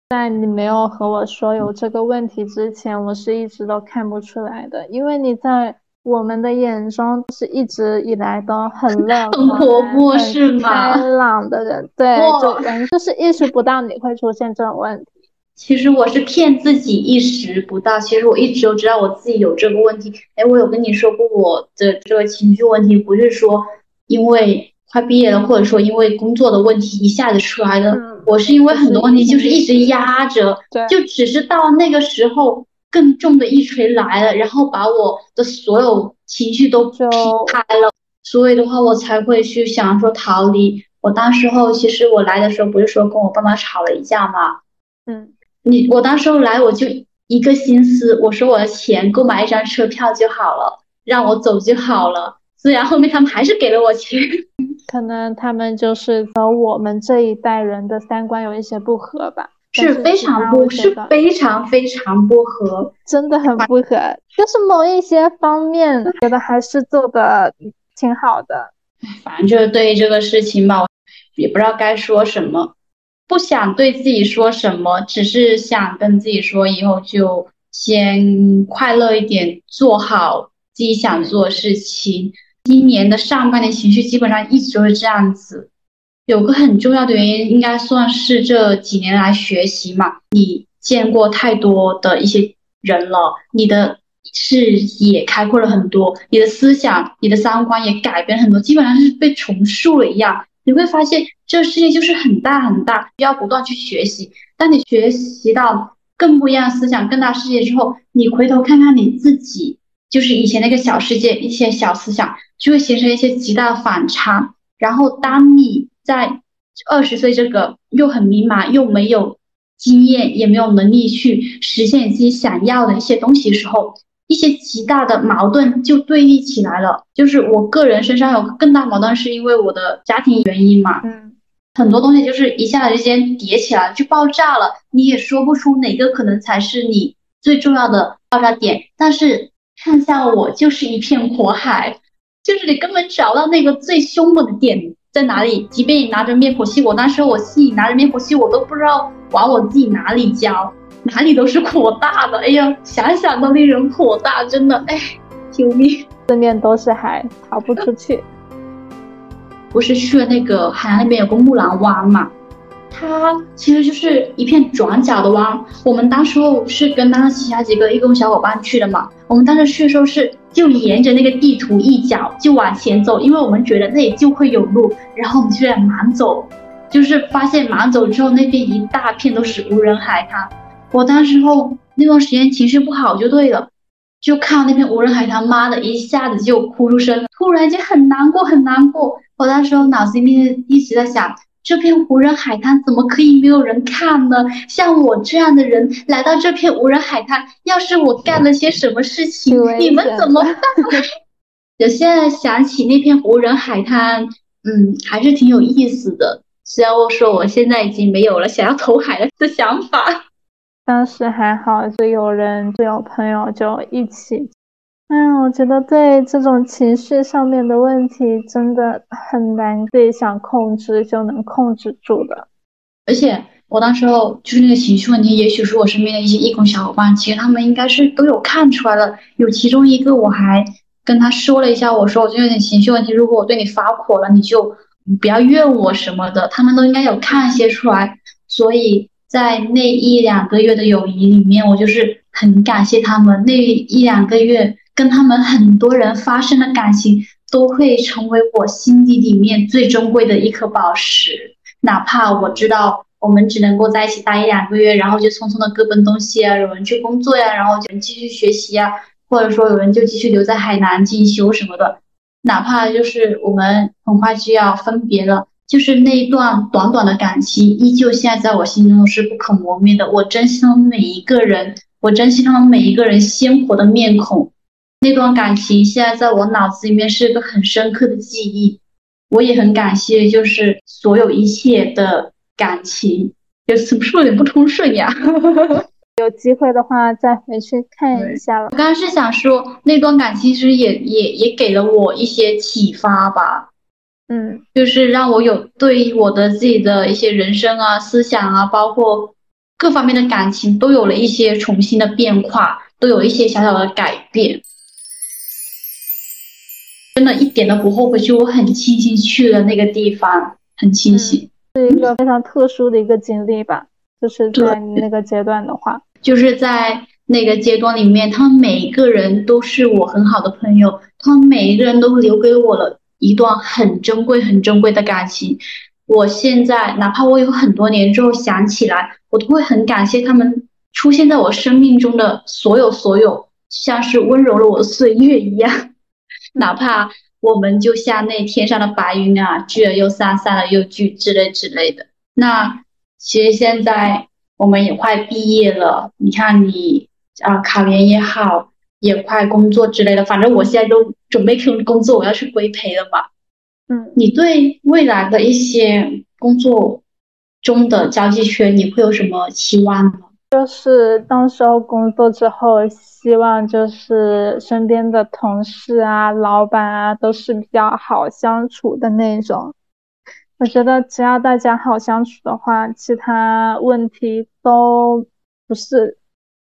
在你没有和我说有这个问题之前，我是一直都看不出来的，因为你在我们的眼中是一直以来都很乐观、很活泼、是吗？开朗的人，对，就人就是意识不到你会出现这种问题。其实我是骗自己意识不到，其实我一直都知道我自己有这个问题。哎，我有跟你说过我的这个情绪问题，不是说因为。快毕业了，或者说因为工作的问题一下子出来的，我是因为很多问题就是一直压着，就只是到那个时候更重的一锤来了，然后把我的所有情绪都劈开了，所以的话我才会去想说逃离。我当时候其实我来的时候不是说跟我爸妈吵了一架嘛？嗯，你我当时候来我就一个心思，我说我的钱购买一张车票就好了，让我走就好了。虽然后面他们还是给了我钱。可能他们就是和我们这一代人的三观有一些不合吧，是非常不，是非常非常不合，真的很不合。就是某一些方面，觉得还是做的挺好的。反正就是对于这个事情吧，也不知道该说什么，不想对自己说什么，只是想跟自己说，以后就先快乐一点，做好自己想做的事情。今年的上半年情绪基本上一直都是这样子，有个很重要的原因，应该算是这几年来学习嘛。你见过太多的一些人了，你的视野开阔了很多，你的思想、你的三观也改变很多，基本上是被重塑了一样。你会发现，这个世界就是很大很大，要不断去学习。当你学习到更不一样的思想、更大世界之后，你回头看看你自己，就是以前那个小世界，一些小思想。就会形成一些极大的反差，然后当你在二十岁这个又很迷茫又没有经验也没有能力去实现自己想要的一些东西的时候，一些极大的矛盾就对立起来了。就是我个人身上有更大矛盾，是因为我的家庭原因嘛，嗯，很多东西就是一下子之间叠起来就爆炸了，你也说不出哪个可能才是你最重要的爆炸点。但是看向我就是一片火海，就是你根本找不到那个最凶猛的点在哪里。即便你拿着灭火器，我那时候我自己拿着灭火器，我都不知道往我自己哪里浇，哪里都是火大的。哎呀，想想都令人火大，真的，哎，救命！四面都是海，逃不出去。不是去了那个海南那边有个木兰湾嘛？它其实就是一片转角的湾。我们当时候是跟当时其他几个义工小伙伴去的嘛。我们当时去的时候是就沿着那个地图一角就往前走，因为我们觉得那里就会有路。然后我们就在盲走，就是发现盲走之后那边一大片都是无人海滩。我当时候那段时间情绪不好就对了。就看到那片无人海滩，妈的，一下子就哭出声，突然间很难过，很难过。我那时候脑子里面一直在想，这片无人海滩怎么可以没有人看呢？像我这样的人来到这片无人海滩，要是我干了些什么事情，你们怎么办？我现在想起那片无人海滩，嗯，还是挺有意思的。虽然我说我现在已经没有了想要投海的想法。当时还好，就有人就有朋友就一起。哎呀，我觉得对这种情绪上面的问题真的很难，自己想控制就能控制住的。而且我当时候就是那个情绪问题，也许是我身边的一些义工小伙伴，其实他们应该是都有看出来了。有其中一个我还跟他说了一下，我说我就有点情绪问题，如果我对你发火了，你就不要怨我什么的。他们都应该有看一些出来，所以。在那一两个月的友谊里面，我就是很感谢他们。那一两个月跟他们很多人发生的感情，都会成为我心底里面最珍贵的一颗宝石。哪怕我知道我们只能够在一起待一两个月，然后就匆匆的各奔东西啊，有人去工作呀，然后就继续学习啊，或者说有人就继续留在海南进修什么的。哪怕就是我们很快就要分别了。就是那一段短短的感情，依旧现在在我心中是不可磨灭的。我珍惜他们每一个人，我珍惜他们每一个人鲜活的面孔。那段感情现在在我脑子里面是一个很深刻的记忆。我也很感谢，就是所有一切的感情。有是不是有点不通顺呀？有机会的话再回去看一下了。我刚刚是想说，那段感情其实也也也给了我一些启发吧。嗯，就是让我有对我的自己的一些人生啊、思想啊，包括各方面的感情，都有了一些重新的变化，都有一些小小的改变。真的，一点都不后悔，就我很庆幸去了那个地方，很庆幸，是一个非常特殊的一个经历吧。就是在那个阶段的话，就是在那个阶段里面，他们每一个人都是我很好的朋友，他们每一个人都留给我了。一段很珍贵、很珍贵的感情，我现在哪怕我有很多年之后想起来，我都会很感谢他们出现在我生命中的所有所有，像是温柔了我的岁月一样。哪怕我们就像那天上的白云啊，聚了又散，散了又聚之类之类的。那其实现在我们也快毕业了，你看你啊，考研也好。也快工作之类的，反正我现在都准备去工作，我要去规培了嘛。嗯，你对未来的一些工作中的交际圈，你会有什么期望吗？就是到时候工作之后，希望就是身边的同事啊、老板啊，都是比较好相处的那种。我觉得只要大家好相处的话，其他问题都不是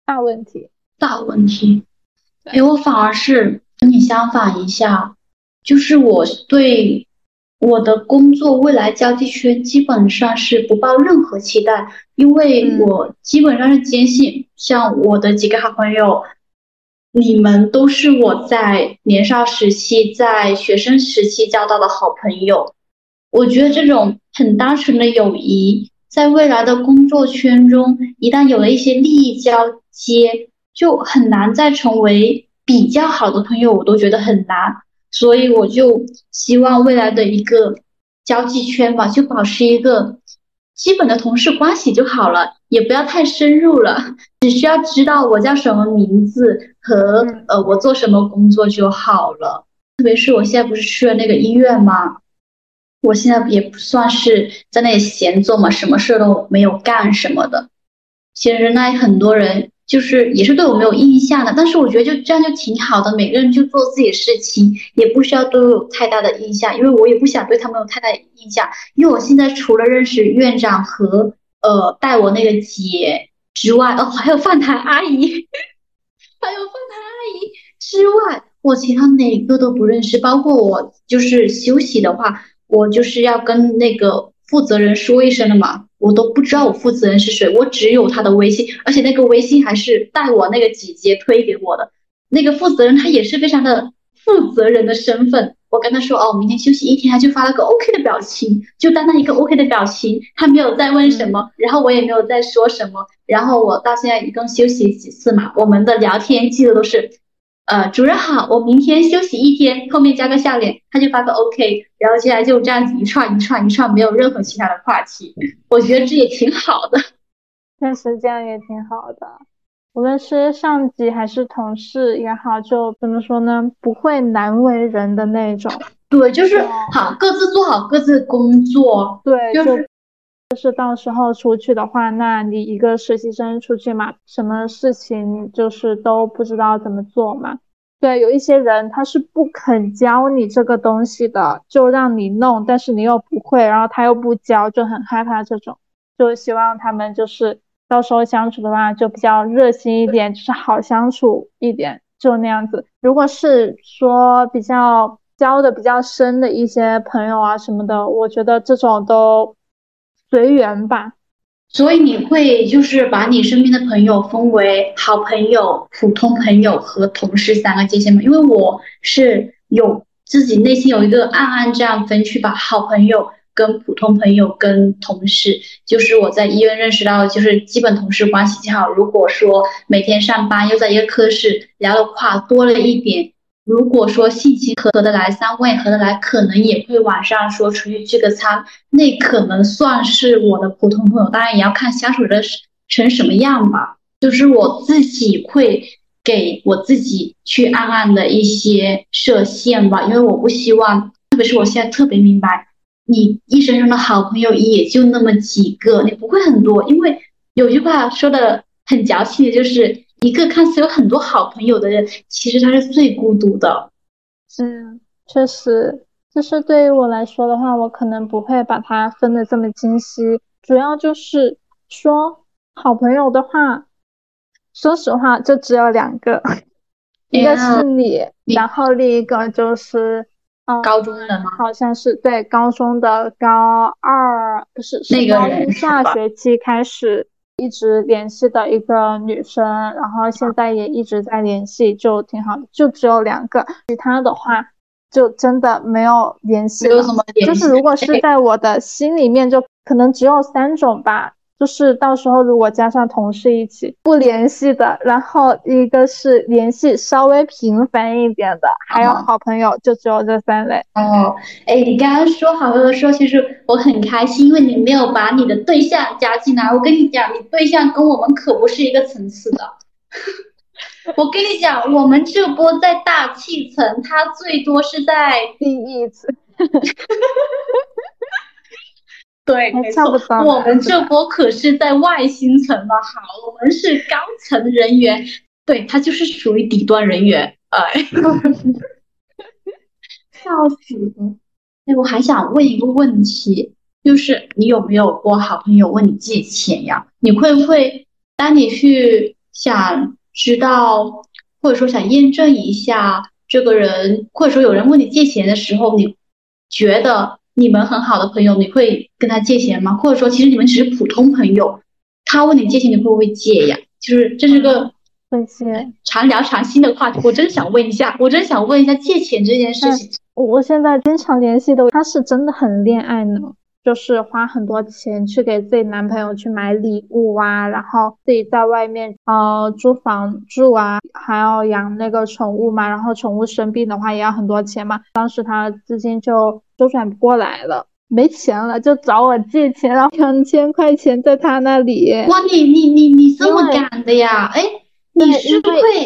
大问题。大问题。哎，我反而是跟你相反一下，就是我对我的工作未来交际圈基本上是不抱任何期待，因为我基本上是坚信，像我的几个好朋友，你们都是我在年少时期、在学生时期交到的好朋友。我觉得这种很单纯的友谊，在未来的工作圈中，一旦有了一些利益交接。就很难再成为比较好的朋友，我都觉得很难，所以我就希望未来的一个交际圈吧，就保持一个基本的同事关系就好了，也不要太深入了，只需要知道我叫什么名字和呃我做什么工作就好了。特别是我现在不是去了那个医院吗？我现在也不算是在那里闲坐嘛，什么事都没有干什么的。其实那很多人就是也是对我没有印象的，但是我觉得就这样就挺好的，每个人就做自己的事情，也不需要都有太大的印象，因为我也不想对他们有太大印象。因为我现在除了认识院长和呃带我那个姐之外，哦还有饭堂阿姨，还有饭堂阿姨之外，我其他哪个都不认识。包括我就是休息的话。我就是要跟那个负责人说一声的嘛，我都不知道我负责人是谁，我只有他的微信，而且那个微信还是带我那个姐姐推给我的。那个负责人他也是非常的负责人的身份，我跟他说哦，明天休息一天，他就发了个 OK 的表情，就单单一个 OK 的表情，他没有再问什么，然后我也没有再说什么，然后我到现在一共休息几次嘛，我们的聊天记录都是。呃，主任好，我明天休息一天，后面加个笑脸，他就发个 OK，然后接下来就这样子一串一串一串，没有任何其他的话题，我觉得这也挺好的。确实这样也挺好的，无论是上级还是同事也好，就怎么说呢，不会难为人的那种。对，就是好，各自做好各自工作。对，就是就是到时候出去的话，那你一个实习生出去嘛，什么事情就是都不知道怎么做嘛。对，有一些人他是不肯教你这个东西的，就让你弄，但是你又不会，然后他又不教，就很害怕这种。就希望他们就是到时候相处的话，就比较热心一点，就是好相处一点，就那样子。如果是说比较交的比较深的一些朋友啊什么的，我觉得这种都。随缘吧，所以你会就是把你身边的朋友分为好朋友、普通朋友和同事三个界限吗？因为我是有自己内心有一个暗暗这样分区吧，好朋友跟普通朋友跟同事，就是我在医院认识到，就是基本同事关系挺好。如果说每天上班又在一个科室聊的话多了一点。如果说性情合得来，三观也合得来，可能也会晚上说出去聚个餐，那可能算是我的普通朋友。当然也要看相处的成什么样吧。就是我自己会给我自己去暗暗的一些设限吧，因为我不希望，特别是我现在特别明白，你一生中的好朋友也就那么几个，你不会很多。因为有句话说的很矫情，就是。一个看似有很多好朋友的人，其实他是最孤独的。嗯，确实，就是对于我来说的话，我可能不会把它分的这么精细。主要就是说，好朋友的话，说实话就只有两个，一个是你，然后另一个就是，嗯，高中的吗？好像是对，高中的高二，不是，是高一下学期开始。一直联系的一个女生，然后现在也一直在联系，就挺好的。就只有两个，其他的话就真的没有联系了。就是如果是在我的心里面，就可能只有三种吧。就是到时候如果加上同事一起不联系的，然后一个是联系稍微频繁一点的，还有好朋友，就只有这三类。哦，哎，你刚刚说好朋友的时候，其实我很开心，因为你没有把你的对象加进来。我跟你讲，你对象跟我们可不是一个层次的。我跟你讲，我们这波在大气层，他最多是在第一层。对，没错，我们这波可是在外星层的，好，我们是高层人员，对他就是属于底端人员，哎，笑死了。哎，我还想问一个问题，就是你有没有过好朋友问你借钱呀？你会不会当你去想知道，或者说想验证一下这个人，或者说有人问你借钱的时候，你觉得？你们很好的朋友，你会跟他借钱吗？或者说，其实你们只是普通朋友，他问你借钱，你会不会借呀？就是这是个常聊常新的话题。我真想问一下，我真想问一下借钱这件事情。我现在经常联系的，他是真的很恋爱呢，就是花很多钱去给自己男朋友去买礼物啊，然后自己在外面呃租房住啊，还要养那个宠物嘛，然后宠物生病的话也要很多钱嘛。当时他资金就。周转不过来了，没钱了，就找我借钱，然后两千块钱在他那里。哇，你你你你这么敢的呀？哎，你是？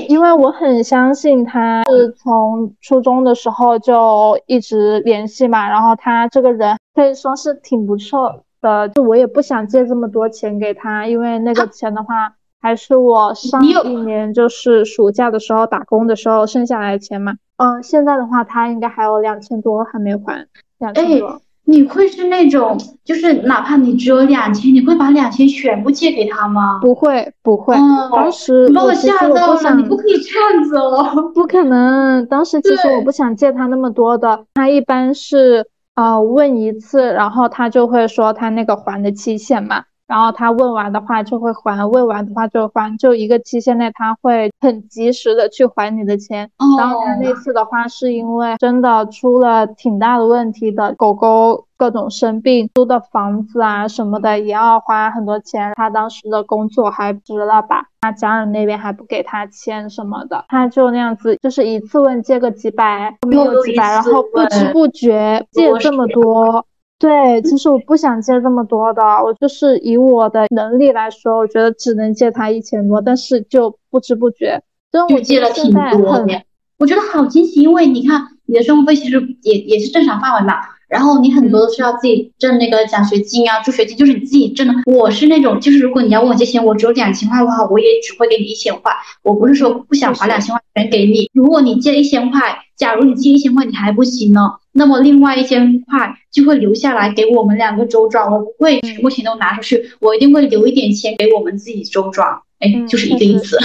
因为我很相信他，是从初中的时候就一直联系嘛，然后他这个人可以说是挺不错的。就我也不想借这么多钱给他，因为那个钱的话，还是我上一年就是暑假的时候打工的时候剩下来的钱嘛。嗯，现在的话，他应该还有两千多还没还，两千多。你会是那种，就是哪怕你只有两千，你会把两千全部借给他吗？不会，不会。嗯当时把我吓到了，你不可以这样子哦。不可能，当时其实我不想借他那么多的。他一般是呃问一次，然后他就会说他那个还的期限嘛。然后他问完的话就会还，问完的话就还，就一个期限内他会很及时的去还你的钱。然后他那次的话是因为真的出了挺大的问题的，狗狗各种生病，租的房子啊什么的也要花很多钱。他当时的工作还值了吧，他家人那边还不给他签什么的，他就那样子，就是一次问借个几百，没有几百，然后不知不觉借这么多。对，其实我不想借这么多的，我就是以我的能力来说，我觉得只能借他一千多，但是就不知不觉，就借了挺多的。我觉得好惊喜，因为你看你的生活费其实也也是正常范围嘛，然后你很多都是要自己挣那个奖学金啊、助学金，就是你自己挣的。我是那种，就是如果你要问我借钱，我只有两千块的话，我也只会给你一千块。我不是说不想把两千块全给你，如果你借一千块，假如你借一千块你还不行呢。那么另外一千块就会留下来给我们两个周转，我不会全部钱都拿出去，我一定会留一点钱给我们自己周转。哎，就是一个意思。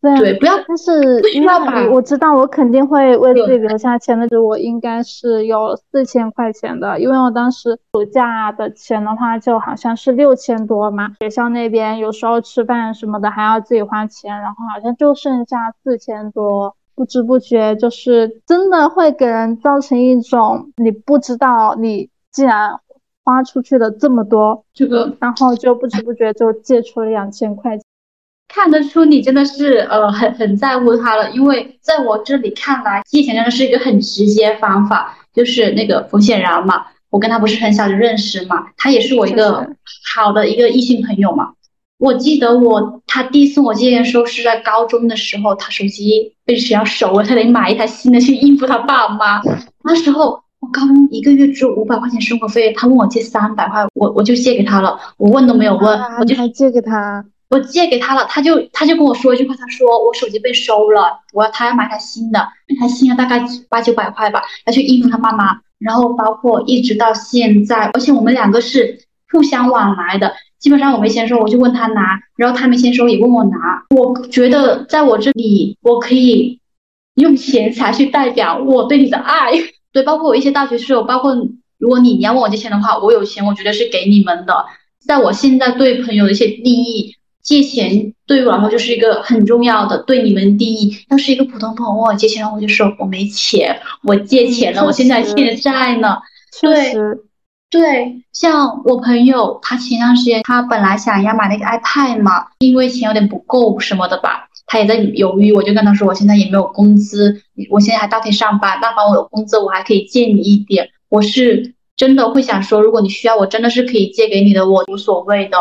对，不要，但是不需要把。我知道，我肯定会为自己留下钱的。就我应该是有四千块钱的，因为我当时暑假的钱的话，就好像是六千多嘛。学校那边有时候吃饭什么的还要自己花钱，然后好像就剩下四千多。不知不觉就是真的会给人造成一种你不知道你竟然花出去了这么多，这个，然后就不知不觉就借出了两千块钱，看得出你真的是呃很很在乎他了，因为在我这里看来，借钱真的是一个很直接方法，就是那个冯显然嘛，我跟他不是很小就认识嘛，他也是我一个好的一个异性朋友嘛。我记得我他第一次我借钱的时候是在高中的时候，他手机被学校收了，他得买一台新的去应付他爸妈。那时候我高中一个月只有五百块钱生活费，他问我借三百块，我我就借给他了，我问都没有问，我就借给他，我借给他了，他就他就跟我说一句话，他说我手机被收了，我要他要买台新的，那台新的大概八九百块吧，要去应付他爸妈，然后包括一直到现在，而且我们两个是互相往来的。基本上我没钱的时候，我就问他拿，然后他没钱的时候也问我拿。我觉得在我这里，我可以用钱财去代表我对你的爱。对，包括我一些大学室友，包括如果你你要问我借钱的话，我有钱，我觉得是给你们的。在我现在对朋友的一些利益，借钱对于我来说就是一个很重要的。对你们第一，要是一个普通朋友问我借钱，我就说我没钱，我借钱了，我现在欠债呢。对。对，像我朋友，他前段时间他本来想要买那个 iPad 嘛，因为钱有点不够什么的吧，他也在犹豫。我就跟他说，我现在也没有工资，我现在还倒贴上班，但凡我有工资，我还可以借你一点。我是真的会想说，如果你需要，我真的是可以借给你的，我无所谓的。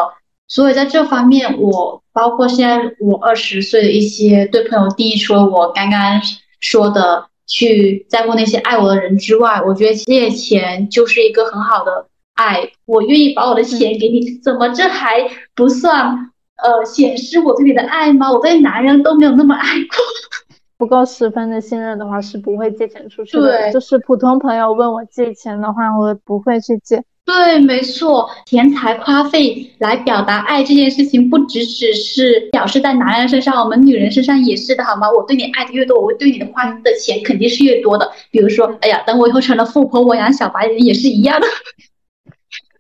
所以在这方面，我包括现在我二十岁的一些对朋友第一，除了我刚刚说的。去在乎那些爱我的人之外，我觉得借钱就是一个很好的爱。我愿意把我的钱给你，怎么这还不算呃显示我对你的爱吗？我对男人都没有那么爱过，不够十分的信任的话是不会借钱出去的。对，就是普通朋友问我借钱的话，我不会去借。对，没错，钱财花费来表达爱这件事情，不只只是表示在男人身上，我们女人身上也是的，好吗？我对你爱的越多，我对你的花的钱肯定是越多的。比如说，哎呀，等我以后成了富婆，我养小白人也是一样的。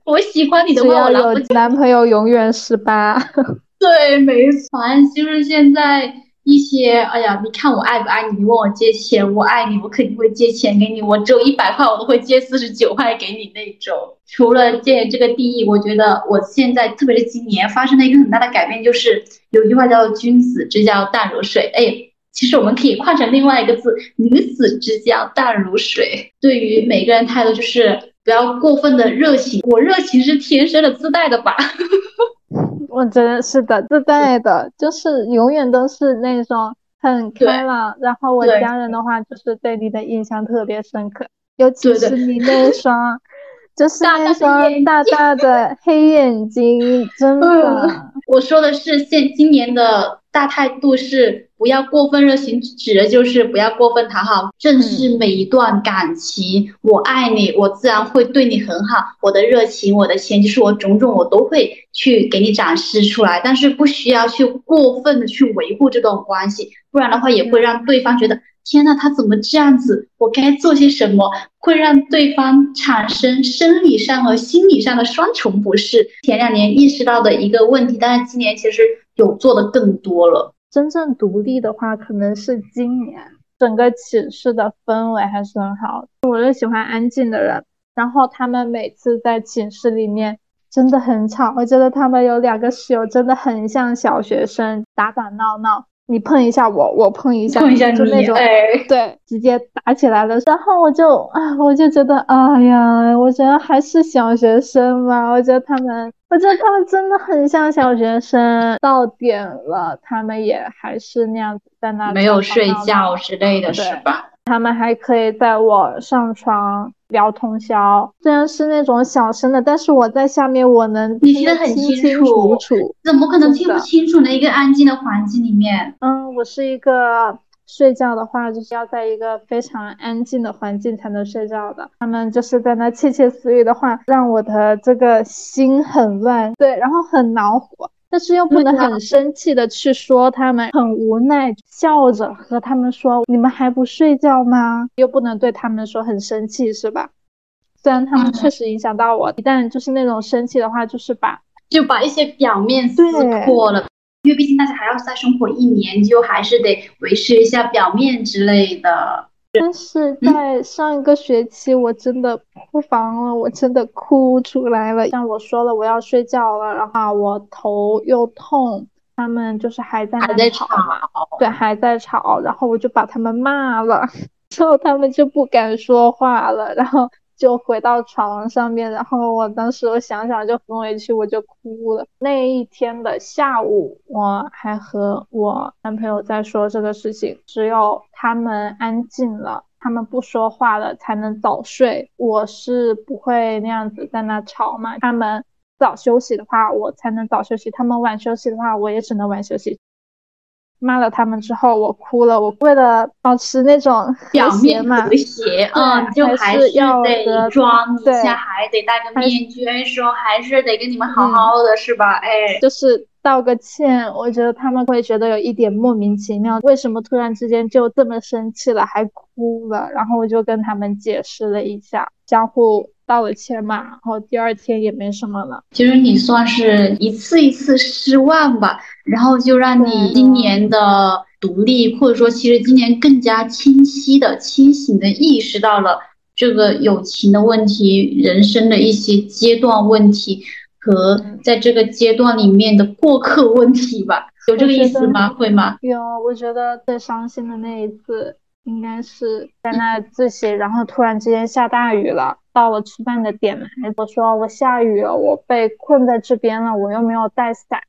我喜欢你的话，我有男朋友永远是八。对，没错，就是现在。一些，哎呀，你看我爱不爱你？你问我借钱，我爱你，我肯定会借钱给你。我只有一百块，我都会借四十九块给你那种。除了借这个定义，我觉得我现在，特别是今年发生了一个很大的改变，就是有句话叫做“君子之交淡如水”。哎，其实我们可以换成另外一个字“女子之交淡如水”。对于每个人态度，就是不要过分的热情。我热情是天生的自带的吧。我觉得是的，自带的，就是永远都是那种很开朗。然后我家人的话，就是对你的印象特别深刻，尤其是你那双就是那双大大的黑眼睛，真的。我说的是现今年的大态度是不要过分热情，指的就是不要过分讨好，正视每一段感情。我爱你，我自然会对你很好。我的热情，我的钱，就是我种种，我都会去给你展示出来。但是不需要去过分的去维护这段关系，不然的话也会让对方觉得。天呐，他怎么这样子？我该做些什么，会让对方产生生理上和心理上的双重不适？前两年意识到的一个问题，但是今年其实有做的更多了。真正独立的话，可能是今年整个寝室的氛围还是很好。我就喜欢安静的人，然后他们每次在寝室里面真的很吵，我觉得他们有两个室友真的很像小学生，打打闹闹。你碰一下我，我碰一下，碰一下就那种，对，直接打起来了。然后我就啊，我就觉得，哎呀，我觉得还是小学生嘛。我觉得他们，我觉得他们真的很像小学生。到点了，他们也还是那样子在那没有睡觉之类的是吧？他们还可以在我上床。聊通宵，虽然是那种小声的，但是我在下面我能听得很清清楚楚。怎么可能听不清楚呢？一个安静的环境里面。嗯，我是一个睡觉的话，就是要在一个非常安静的环境才能睡觉的。他们就是在那窃窃私语的话，让我的这个心很乱，对，然后很恼火。但是又不能很生气的去说他们，很无奈，笑着和他们说：“你们还不睡觉吗？”又不能对他们说很生气，是吧？虽然他们确实影响到我，一旦就是那种生气的话，就是把就把一些表面撕破了，因为毕竟大家还要再生活一年，就还是得维持一下表面之类的。但是在上一个学期，我真的破防了，我真的哭出来了。像我说了我要睡觉了，然后我头又痛，他们就是还在还在吵，对，还在吵，然后我就把他们骂了，之后他们就不敢说话了，然后。就回到床上面，然后我当时我想想就很委屈，我就哭了。那一天的下午，我还和我男朋友在说这个事情，只有他们安静了，他们不说话了，才能早睡。我是不会那样子在那吵嘛，他们早休息的话，我才能早休息；他们晚休息的话，我也只能晚休息。骂了他们之后，我哭了。我为了保持那种表面和谐，嗯，就还是得装一下，还得戴个面具，说还是得跟你们好好的，是吧？哎，就是道个歉。我觉得他们会觉得有一点莫名其妙，为什么突然之间就这么生气了，还哭了？然后我就跟他们解释了一下，相互。道了歉嘛，然后第二天也没什么了。其实你算是一次一次失望吧，然后就让你今年的独立，或者说其实今年更加清晰的、清醒的意识到了这个友情的问题、人生的一些阶段问题和在这个阶段里面的过客问题吧？有这个意思吗？会吗？有，我觉得最伤心的那一次。应该是在那自习，然后突然之间下大雨了，到了吃饭的点，我说我下雨了，我被困在这边了，我又没有带伞，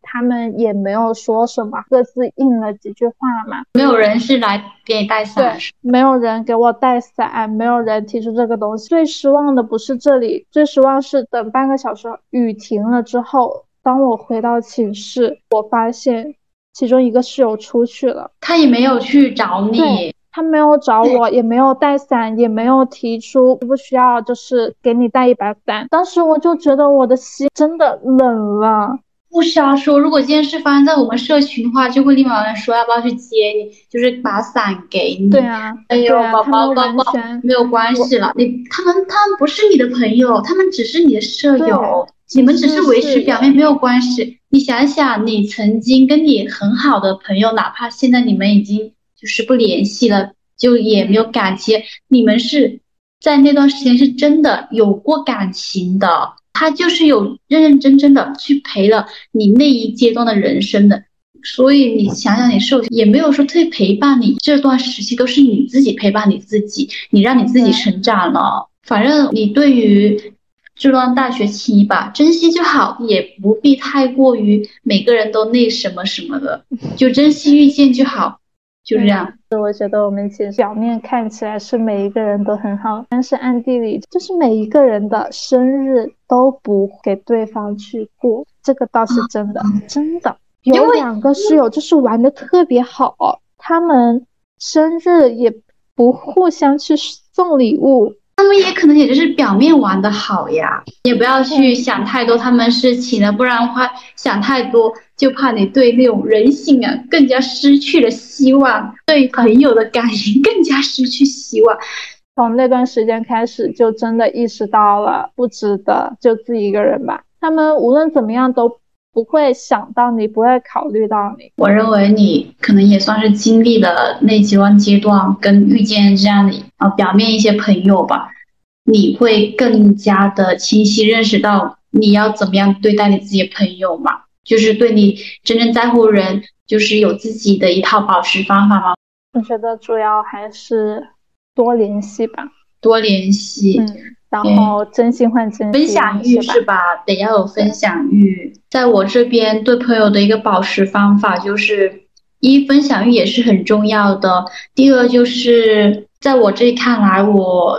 他们也没有说什么，各自应了几句话嘛。没有人是来给你带伞，没有人给我带伞，没有人提出这个东西。最失望的不是这里，最失望是等半个小时雨停了之后，当我回到寝室，我发现其中一个室友出去了，他也没有去找你。他没有找我，也没有带伞，也没有提出需不需要，就是给你带一把伞。当时我就觉得我的心真的冷了。不瞎说，如果这件事发生在我们社群的话，就会立马有人说要不要去接你，就是把伞给你。对啊，哎呦，宝宝宝宝，没有关系了。你他们他们不是你的朋友，他们只是你的舍友，你们只是维持表面没有关系。你想想，你曾经跟你很好的朋友，哪怕现在你们已经。就是不联系了，就也没有感情。你们是在那段时间是真的有过感情的，他就是有认认真真的去陪了你那一阶段的人生的。所以你想想，你受也没有说特别陪伴你这段时期，都是你自己陪伴你自己，你让你自己成长了。反正你对于这段大学期吧，珍惜就好，也不必太过于每个人都那什么什么的，就珍惜遇见就好。就这样。我觉得我们其实表面看起来是每一个人都很好，但是暗地里就是每一个人的生日都不给对方去过，这个倒是真的，真的。有两个室友就是玩的特别好，他们生日也不互相去送礼物。他们也可能也就是表面玩的好呀，也不要去想太多他们事情了，不然的话想太多就怕你对那种人性啊更加失去了希望，对朋友的感情更加失去希望。从那段时间开始，就真的意识到了不值得，就自己一个人吧。他们无论怎么样都不会想到你，不会考虑到你。我认为你可能也算是经历了那几段阶段，跟遇见这样的啊表面一些朋友吧，你会更加的清晰认识到你要怎么样对待你自己的朋友嘛，就是对你真正在乎人，就是有自己的一套保持方法吗？我觉得主要还是多联系吧，多联系。嗯。然后真心换真心，分享欲是吧？得要有分享欲。在我这边对朋友的一个保持方法就是，一分享欲也是很重要的。第二就是在我这里看来，我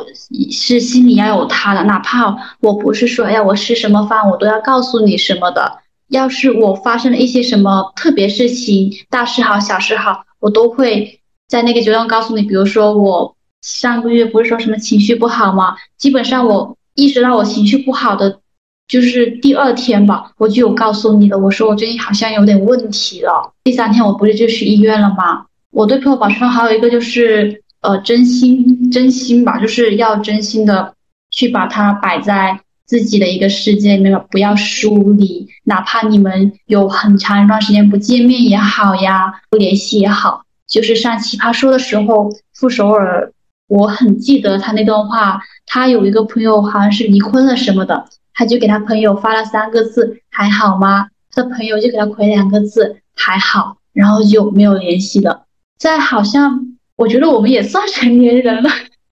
是心里要有他的，哪怕我不是说，哎呀，我吃什么饭，我都要告诉你什么的。要是我发生了一些什么特别事情，大事好，小事好，我都会在那个阶段告诉你。比如说我。上个月不是说什么情绪不好吗？基本上我意识到我情绪不好的，就是第二天吧，我就有告诉你的。我说我最近好像有点问题了。第三天我不是就去医院了吗？我对朋友保持还有一个就是，呃，真心真心吧，就是要真心的去把它摆在自己的一个世界里面，不要疏离。哪怕你们有很长一段时间不见面也好呀，不联系也好，就是上奇葩说的时候，傅首尔。我很记得他那段话，他有一个朋友好像是离婚了什么的，他就给他朋友发了三个字“还好吗”，他的朋友就给他回两个字“还好”，然后就没有联系了。在好像我觉得我们也算成年人了，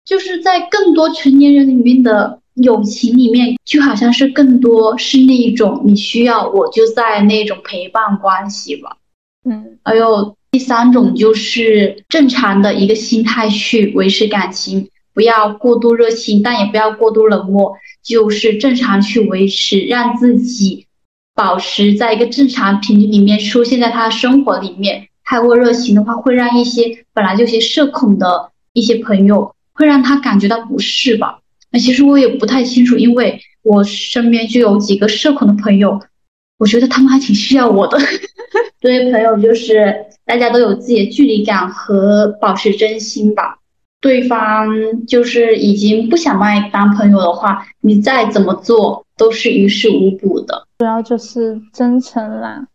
就是在更多成年人里面的友情里面，就好像是更多是那一种你需要我就在那种陪伴关系吧。嗯，还有。第三种就是正常的一个心态去维持感情，不要过度热情，但也不要过度冷漠，就是正常去维持，让自己保持在一个正常频率里面，出现在他生活里面。太过热情的话，会让一些本来就些社恐的一些朋友，会让他感觉到不适吧。那其实我也不太清楚，因为我身边就有几个社恐的朋友，我觉得他们还挺需要我的。作为朋友，就是。大家都有自己的距离感和保持真心吧。对方就是已经不想把你当朋友的话，你再怎么做都是于事无补的。主要就是真诚啦。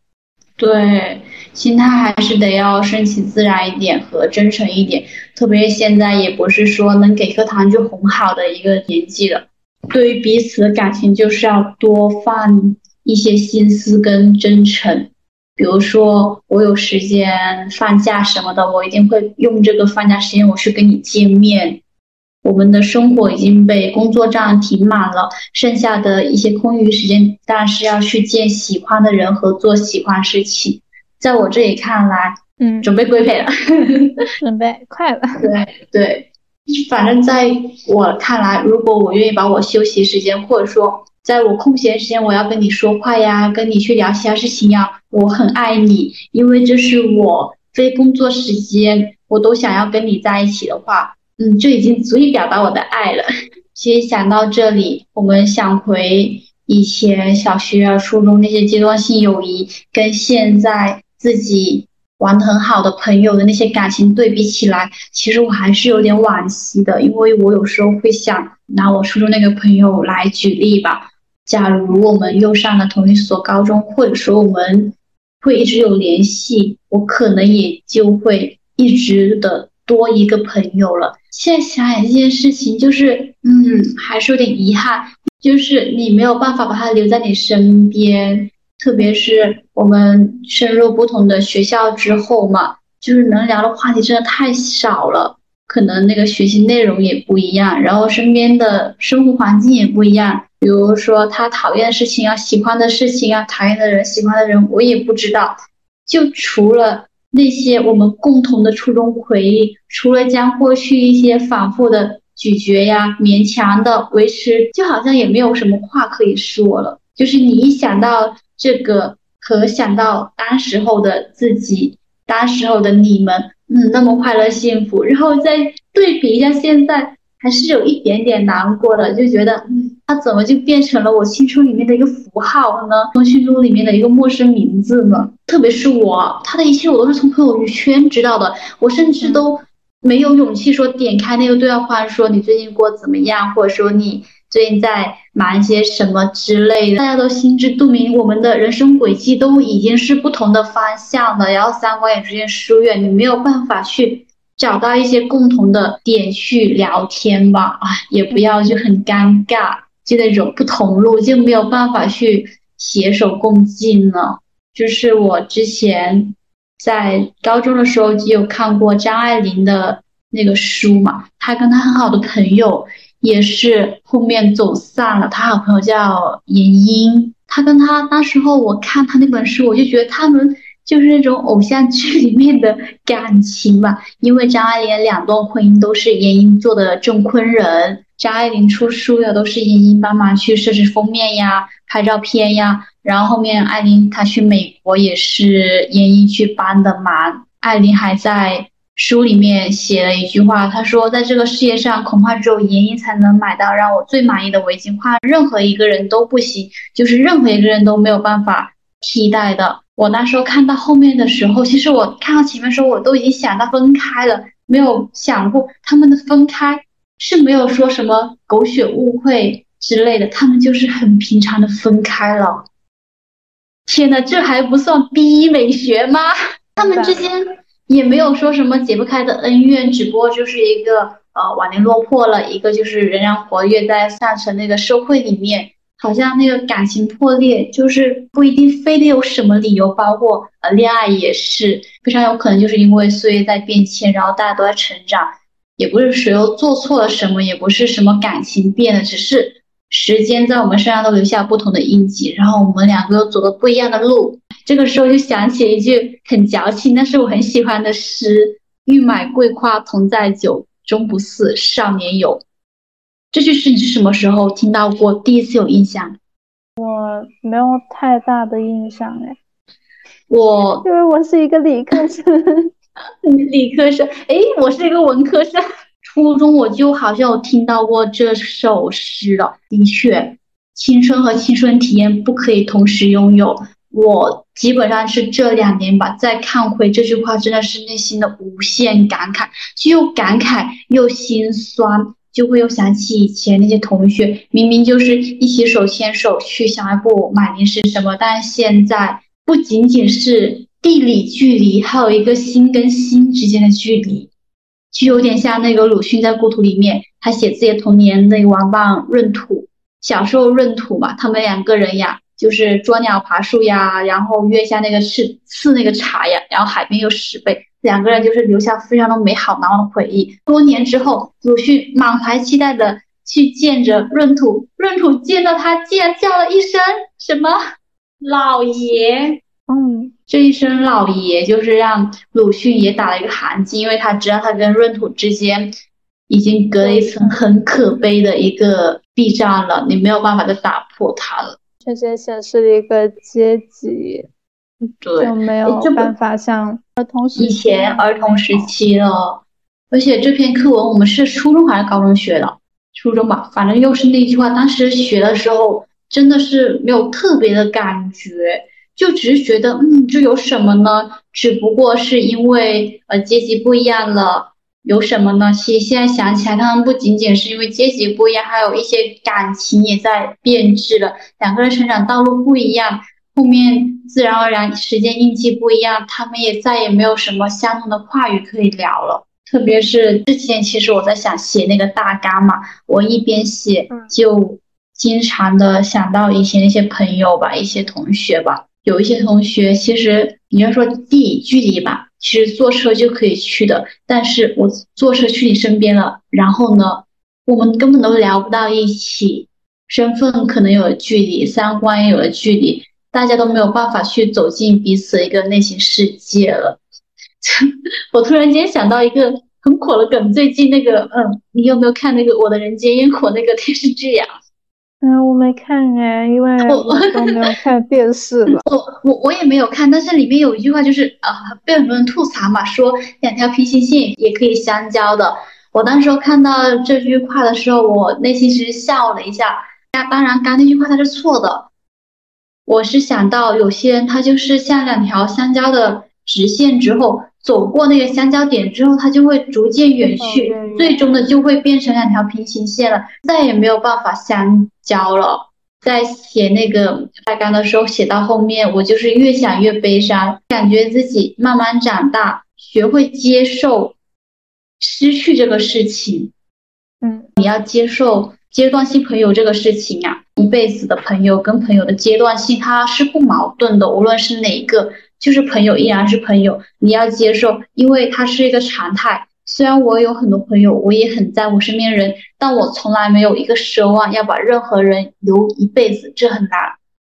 对，心态还是得要顺其自然一点和真诚一点。特别现在也不是说能给颗糖就哄好的一个年纪了。对于彼此的感情，就是要多放一些心思跟真诚。比如说，我有时间放假什么的，我一定会用这个放假时间我去跟你见面。我们的生活已经被工作占停满了，剩下的一些空余时间，当然是要去见喜欢的人和做喜欢事情。在我这里看来，嗯，准备归培了，准备快了。对对，反正在我看来，如果我愿意把我休息时间，或者说。在我空闲时间，我要跟你说话呀，跟你去聊其他事情呀。我很爱你，因为这是我非工作时间，我都想要跟你在一起的话，嗯，就已经足以表达我的爱了。其实想到这里，我们想回以前小学啊、初中那些阶段性友谊，跟现在自己玩的很好的朋友的那些感情对比起来，其实我还是有点惋惜的，因为我有时候会想拿我初中那个朋友来举例吧。假如我们又上了同一所高中，或者说我们会一直有联系，我可能也就会一直的多一个朋友了。现在想想这件事情，就是嗯，还是有点遗憾，就是你没有办法把他留在你身边，特别是我们深入不同的学校之后嘛，就是能聊的话题真的太少了，可能那个学习内容也不一样，然后身边的生活环境也不一样。比如说他讨厌的事情啊，喜欢的事情啊，讨厌的人，喜欢的人，我也不知道。就除了那些我们共同的初中回忆，除了将过去一些反复的咀嚼呀，勉强的维持，就好像也没有什么话可以说了。就是你一想到这个，和想到当时候的自己，当时候的你们，嗯，那么快乐幸福，然后再对比一下现在。还是有一点点难过的，就觉得，嗯，他怎么就变成了我青春里面的一个符号呢？通讯录里面的一个陌生名字呢？特别是我，他的一切我都是从朋友圈知道的，我甚至都没有勇气说点开那个对话框说你最近过怎么样，或者说你最近在忙一些什么之类的。大家都心知肚明，我们的人生轨迹都已经是不同的方向了，然后三观也逐渐疏远，你没有办法去。找到一些共同的点去聊天吧，啊，也不要就很尴尬，就那种不同路就没有办法去携手共进了。就是我之前在高中的时候就有看过张爱玲的那个书嘛，她跟她很好的朋友也是后面走散了。她好朋友叫严英，她跟她那时候我看她那本书，我就觉得他们。就是那种偶像剧里面的感情吧，因为张爱玲两段婚姻都是严英做的证婚人，张爱玲出书的都是严英帮忙去设置封面呀、拍照片呀，然后后面艾琳她去美国也是严英去帮的忙。艾琳还在书里面写了一句话，她说：“在这个世界上，恐怕只有严英才能买到让我最满意的围巾，换任何一个人都不行，就是任何一个人都没有办法替代的。”我那时候看到后面的时候，其实我看到前面的时候，我都已经想到分开了，没有想过他们的分开是没有说什么狗血误会之类的，他们就是很平常的分开了。天呐，这还不算 B 美学吗？他们之间也没有说什么解不开的恩怨，只不过就是一个呃晚年落魄了，一个就是仍然活跃在上层那个社会里面。好像那个感情破裂，就是不一定非得有什么理由，包括呃恋爱也是非常有可能就是因为岁月在变迁，然后大家都在成长，也不是谁又做错了什么，也不是什么感情变了，只是时间在我们身上都留下不同的印记，然后我们两个又走了不一样的路。这个时候就想起一句很矫情，但是我很喜欢的诗：欲买桂花同载酒，终不似少年游。这句诗你是什么时候听到过？第一次有印象？我没有太大的印象哎，我因为我是一个理科生，理科生，哎，我是一个文科生。初中我就好像有听到过这首诗了。的确，青春和青春体验不可以同时拥有。我基本上是这两年吧，再看回这句话，真的是内心的无限感慨，又感慨又心酸。就会又想起以前那些同学，明明就是一起手牵手去小卖部买零食什么，但是现在不仅仅是地理距离，还有一个心跟心之间的距离，就有点像那个鲁迅在《故土》里面，他写自己的童年那个王棒闰土，小时候闰土嘛，他们两个人呀，就是捉鸟爬树呀，然后月下那个刺刺那个茶呀，然后海边有石碑。两个人就是留下非常的美好难忘的回忆。多年之后，鲁迅满怀期待的去见着闰土，闰土见到他，竟然叫了一声什么“老爷”。嗯，这一声“老爷”就是让鲁迅也打了一个寒噤，因为他知道他跟闰土之间已经隔了一层很可悲的一个壁障了，你没有办法再打破它了。确实显示了一个阶级。对，就没有办法像儿童以前儿童时期了。而且这篇课文我们是初中还是高中学的？初中吧，反正又是那句话。当时学的时候真的是没有特别的感觉，就只是觉得，嗯，这有什么呢？只不过是因为呃阶级不一样了，有什么呢？其实现在想起来，他们不仅仅是因为阶级不一样，还有一些感情也在变质了。两个人成长道路不一样。后面自然而然，时间印记不一样，他们也再也没有什么相同的话语可以聊了。特别是之前，其实我在想写那个大纲嘛，我一边写就经常的想到以前那些朋友吧，一些同学吧。有一些同学，其实你要说地理距离吧，其实坐车就可以去的，但是我坐车去你身边了，然后呢，我们根本都聊不到一起，身份可能有了距离，三观也有了距离。大家都没有办法去走进彼此一个内心世界了，我突然间想到一个很火的梗，最近那个，嗯，你有没有看那个《我的人间烟火》那个电视剧呀？嗯，我没看哎，因为我都没有看电视了。我我我也没有看，但是里面有一句话就是啊，被很多人吐槽嘛，说两条平行线也可以相交的。我当时看到这句话的时候，我内心其实笑了一下。那当然，刚那句话它是错的。我是想到有些人他就是像两条相交的直线之后，走过那个相交点之后，它就会逐渐远去，最终的就会变成两条平行线了，再也没有办法相交了。在写那个大纲的时候，写到后面，我就是越想越悲伤，感觉自己慢慢长大，学会接受失去这个事情。嗯，你要接受阶段性朋友这个事情啊，一辈子的朋友跟朋友的阶段性它是不矛盾的，无论是哪一个，就是朋友依然是朋友，你要接受，因为它是一个常态。虽然我有很多朋友，我也很在乎身边人，但我从来没有一个奢望要把任何人留一辈子，这很难。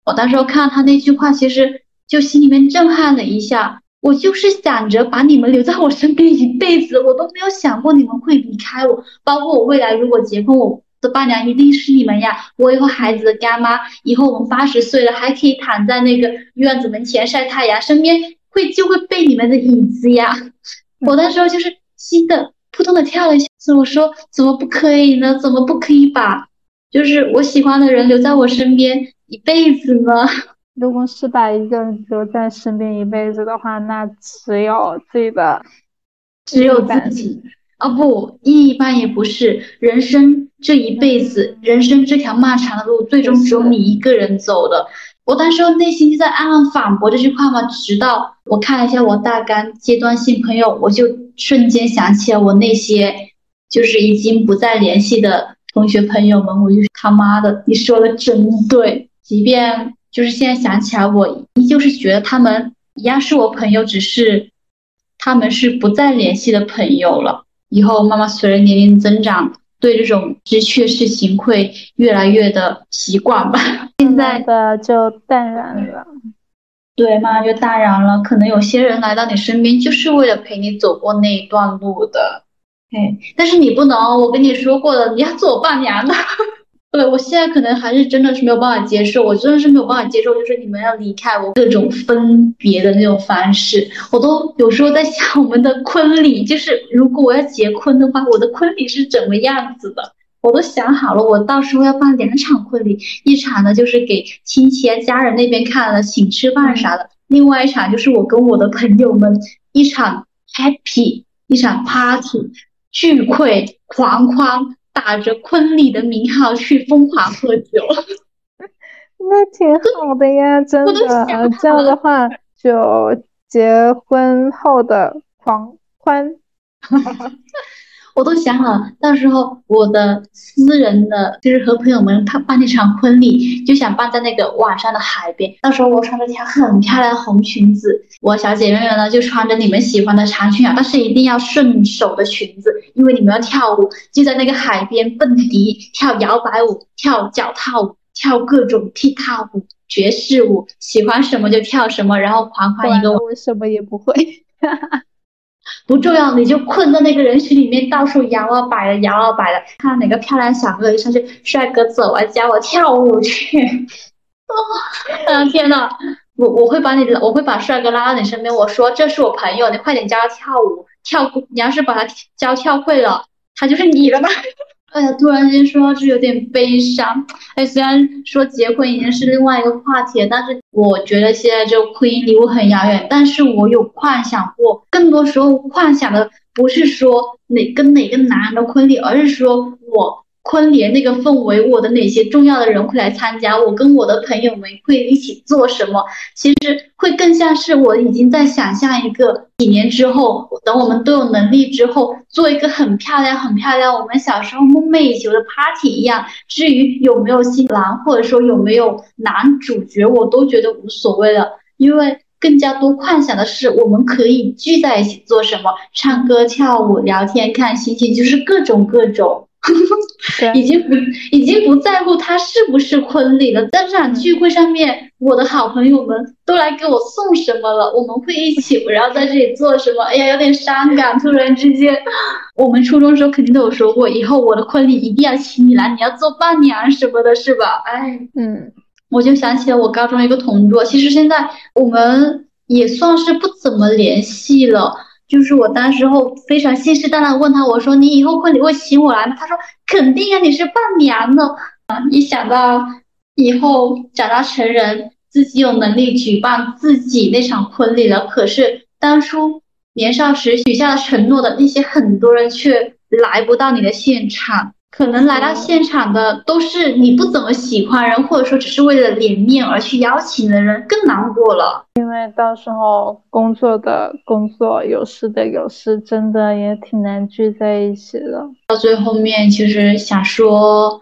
我当时看到他那句话，其实就心里面震撼了一下。我就是想着把你们留在我身边一辈子，我都没有想过你们会离开我。包括我未来如果结婚，我的伴娘一定是你们呀。我以后孩子的干妈，以后我们八十岁了还可以躺在那个院子门前晒太阳，身边会就会被你们的影子呀。我那时候就是。心的扑通的跳了一下，我说怎么不可以呢？怎么不可以把就是我喜欢的人留在我身边一辈子呢？如果是把一个人留在身边一辈子的话，那只有自己的，只有自己啊不，一般也不是。人生这一辈子，人生这条漫长的路，最终只有你一个人走的。我当时内心就在暗暗反驳这句话嘛，直到我看了一下我大纲阶段性朋友，我就瞬间想起了我那些就是已经不再联系的同学朋友们，我就他妈的，你说的真对。即便就是现在想起来，我依旧是觉得他们一样是我朋友，只是他们是不再联系的朋友了。以后慢慢随着年龄增长。对这种知趣的事情会越来越的习惯吧，现在的就淡然了。对，慢慢就淡然了。可能有些人来到你身边，就是为了陪你走过那一段路的。哎，但是你不能，我跟你说过了，你要做我伴娘的。对，我现在可能还是真的是没有办法接受，我真的是没有办法接受，就是你们要离开我，各种分别的那种方式，我都有时候在想我们的婚礼，就是如果我要结婚的话，我的婚礼是怎么样子的，我都想好了，我到时候要办两场婚礼，一场呢就是给亲戚啊家人那边看的，请吃饭啥的，另外一场就是我跟我的朋友们一场 happy，一场 party 聚会狂欢。打着婚礼的名号去疯狂喝酒，那挺好的呀，真的。这样的话，就结婚后的狂欢。我都想好了，到时候我的私人的，就是和朋友们办办那场婚礼，就想办在那个晚上的海边。到时候我穿着条很漂亮的红裙子，我小姐妹们呢就穿着你们喜欢的长裙啊，但是一定要顺手的裙子，因为你们要跳舞，就在那个海边蹦迪、跳摇摆舞、跳脚踏舞、跳各种踢踏舞、爵士舞，喜欢什么就跳什么，然后狂欢一个。我什么也不会。不重要，你就困在那个人群里面，到处摇啊摆的，摇啊摆的，看哪个漂亮小哥哥上去，帅哥走啊，教我跳舞去。啊天呐，我我会把你，我会把帅哥拉到你身边，我说这是我朋友，你快点教他跳舞，跳，你要是把他教跳会了，他就是你的了？哎呀，突然间说到这有点悲伤。哎，虽然说结婚已经是另外一个话题，但是我觉得现在这个婚姻离我很遥远。但是我有幻想过，更多时候幻想的不是说哪跟哪个男人的婚礼，而是说我。婚礼那个氛围，我的哪些重要的人会来参加？我跟我的朋友们会一起做什么？其实会更像是我已经在想象一个几年之后，等我们都有能力之后，做一个很漂亮、很漂亮我们小时候梦寐以求的 party 一样。至于有没有新郎，或者说有没有男主角，我都觉得无所谓了，因为更加多幻想的是我们可以聚在一起做什么，唱歌、跳舞、聊天、看星星，就是各种各种。已经不已经不在乎他是不是婚礼了。在这场聚会上面，我的好朋友们都来给我送什么了？我们会一起围绕在这里做什么？哎呀，有点伤感。突然之间，我们初中时候肯定都有说过，以后我的婚礼一定要请你来，你要做伴娘什么的，是吧？哎，嗯，我就想起了我高中一个同桌，其实现在我们也算是不怎么联系了。就是我当时候非常信誓旦旦问他，我说你以后婚礼会请我来吗？他说肯定啊，你是伴娘呢。啊，一想到以后长大成人，自己有能力举办自己那场婚礼了，可是当初年少时许下的承诺的那些很多人却来不到你的现场。可能来到现场的都是你不怎么喜欢人，或者说只是为了脸面而去邀请的人，更难过了。因为到时候工作的工作，有事的有事，真的也挺难聚在一起的。到最后面，其实想说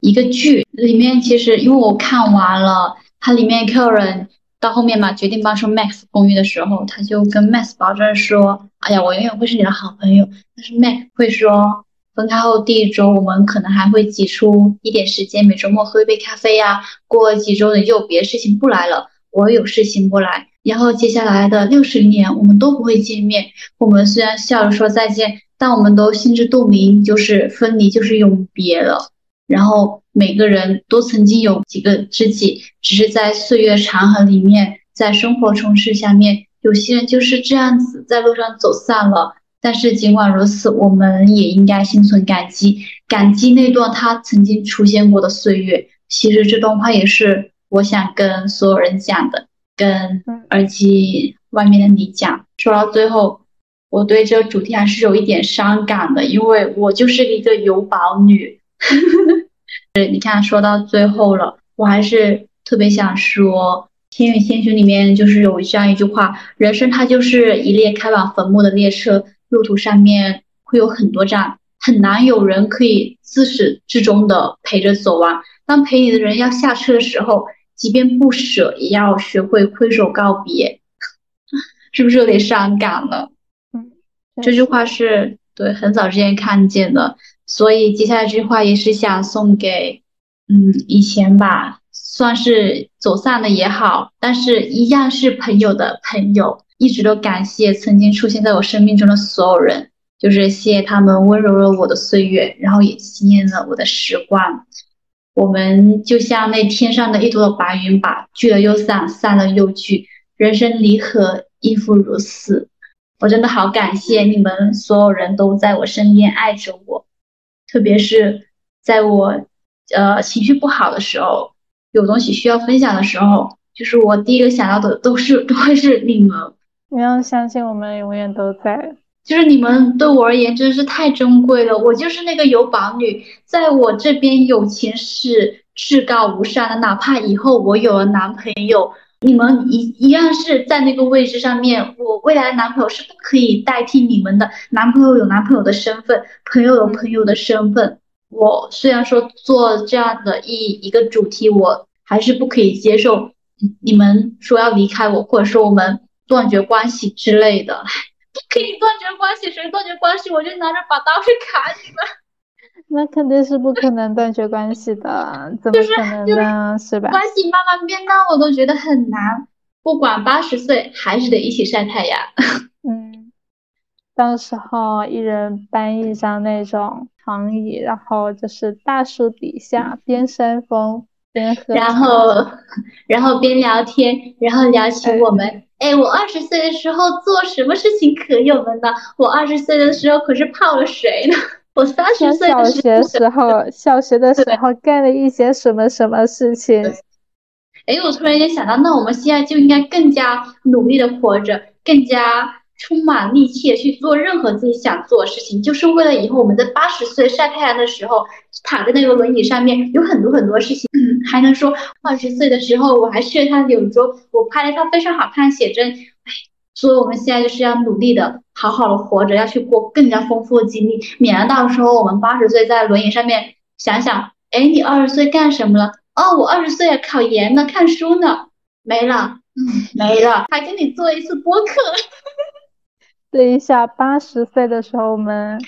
一个剧里面，其实因为我看完了，它里面 Karen 到后面嘛，决定帮助 Max 公寓的时候，他就跟 Max 保证说：“哎呀，我永远会是你的好朋友。”但是 Max 会说。分开后第一周，我们可能还会挤出一点时间，每周末喝一杯咖啡呀。过几周你就别的事情不来了，我有事情不来。然后接下来的六十年，我们都不会见面。我们虽然笑着说再见，但我们都心知肚明，就是分离，就是永别了。然后每个人都曾经有几个知己，只是在岁月长河里面，在生活充斥下面，有些人就是这样子在路上走散了。但是尽管如此，我们也应该心存感激，感激那段他曾经出现过的岁月。其实这段话也是我想跟所有人讲的，跟耳机外面的你讲。说到最后，我对这个主题还是有一点伤感的，因为我就是一个有宝女。对你看，说到最后了，我还是特别想说，《千与千寻》里面就是有这样一句话：人生它就是一列开往坟墓的列车。路途上面会有很多站，很难有人可以自始至终的陪着走完。当陪你的人要下车的时候，即便不舍，也要学会挥手告别，是不是有点伤感了？嗯，这句话是对很早之前看见的，所以接下来这句话也是想送给，嗯，以前吧，算是走散的也好，但是一样是朋友的朋友。一直都感谢曾经出现在我生命中的所有人，就是谢谢他们温柔了我的岁月，然后也纪念了我的时光。我们就像那天上的一朵朵白云吧，聚了又散，散了又聚。人生离合亦复如此。我真的好感谢你们所有人都在我身边爱着我，特别是在我呃情绪不好的时候，有东西需要分享的时候，就是我第一个想到的都是都会是你们。你要相信，我们永远都在。就是你们对我而言真是太珍贵了。我就是那个有宝女，在我这边友情是至高无上的。哪怕以后我有了男朋友，你们一一样是在那个位置上面。我未来的男朋友是不可以代替你们的。男朋友有男朋友的身份，朋友有朋友的身份。我虽然说做这样的一一个主题，我还是不可以接受。你们说要离开我，或者说我们。断绝关系之类的，不可以断绝关系，谁断绝关系，我就拿着把刀去砍你们。那肯定是不可能断绝关系的，怎么可能呢？是吧？关系慢慢变淡，我都觉得很难。不管八十岁，还是得一起晒太阳。嗯，到时候一人搬一张那种长椅，然后就是大树底下边扇风然后 然后边聊天，然后聊起我们。哎，我二十岁的时候做什么事情可有了呢？我二十岁的时候可是泡了谁呢？我三十岁小学时候，小学的时候干了一些什么什么事情？哎，我突然间想到，那我们现在就应该更加努力的活着，更加。充满力气的去做任何自己想做的事情，就是为了以后我们在八十岁晒太阳的时候，躺在那个轮椅上面，有很多很多事情，还能说二十岁的时候我还去了趟柳州，我拍了一套非常好看的写真。哎，所以我们现在就是要努力的，好好的活着，要去过更加丰富的经历，免得到时候我们八十岁在轮椅上面想想，哎，你二十岁干什么了？哦，我二十岁考研呢，看书呢，没了，嗯，没了，还跟你做一次播客。等一下，八十岁的时候，我们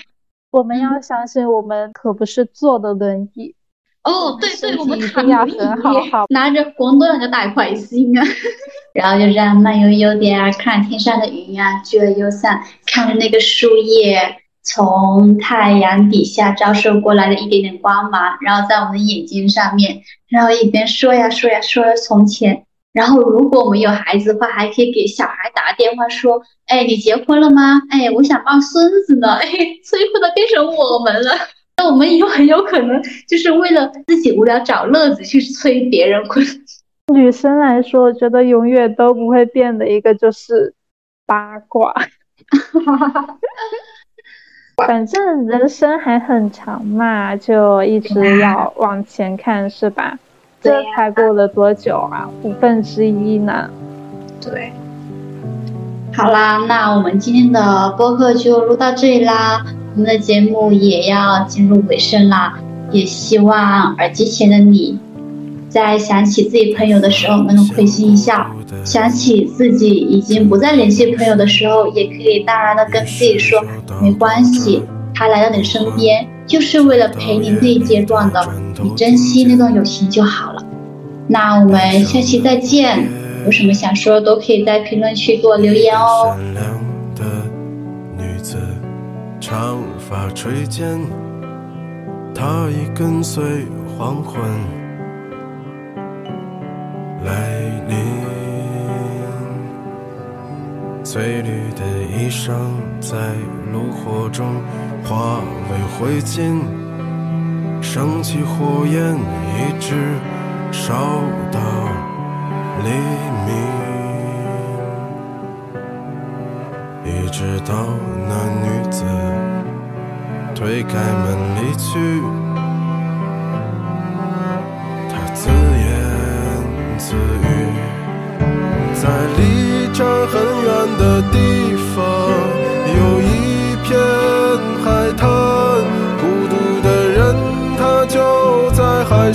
我们要相信，我们可不是坐的轮椅。哦，对对，我们一定要很好，好拿着广东人的大块心啊，然后就这样慢悠悠的啊，看天上的云啊，聚了又散，看着那个树叶从太阳底下照射过来的一点点光芒，然后在我们的眼睛上面，然后一边说呀说呀说从前。然后，如果我们有孩子的话，还可以给小孩打电话说：“哎，你结婚了吗？哎，我想抱孙子呢。”哎，催婚的变成我们了。那我们以后很有可能就是为了自己无聊找乐子去催别人婚。女生来说，我觉得永远都不会变的一个就是八卦。哈哈哈反正人生还很长嘛，就一直要往前看，是吧？这才过了多久啊？五分之一呢？对。好啦，那我们今天的播客就录到这里啦，我们的节目也要进入尾声啦。也希望耳机前的你，在想起自己朋友的时候能够会心一笑；想起自己已经不再联系朋友的时候，也可以淡然的跟自己说，没关系，他来到你身边。就是为了陪你那一阶段的，你珍惜那段友情就好了。那我们下期再见，有什么想说都可以在评论区给我留言哦。善良的女子，长发垂肩，她已跟随黄昏来临。翠绿的衣裳在炉火中。化为灰烬，升起火焰，一直烧到黎明，一直到那女子推开门离去。她自言自语，在离这儿很远的地方。有一片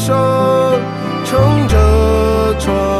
上撑着船。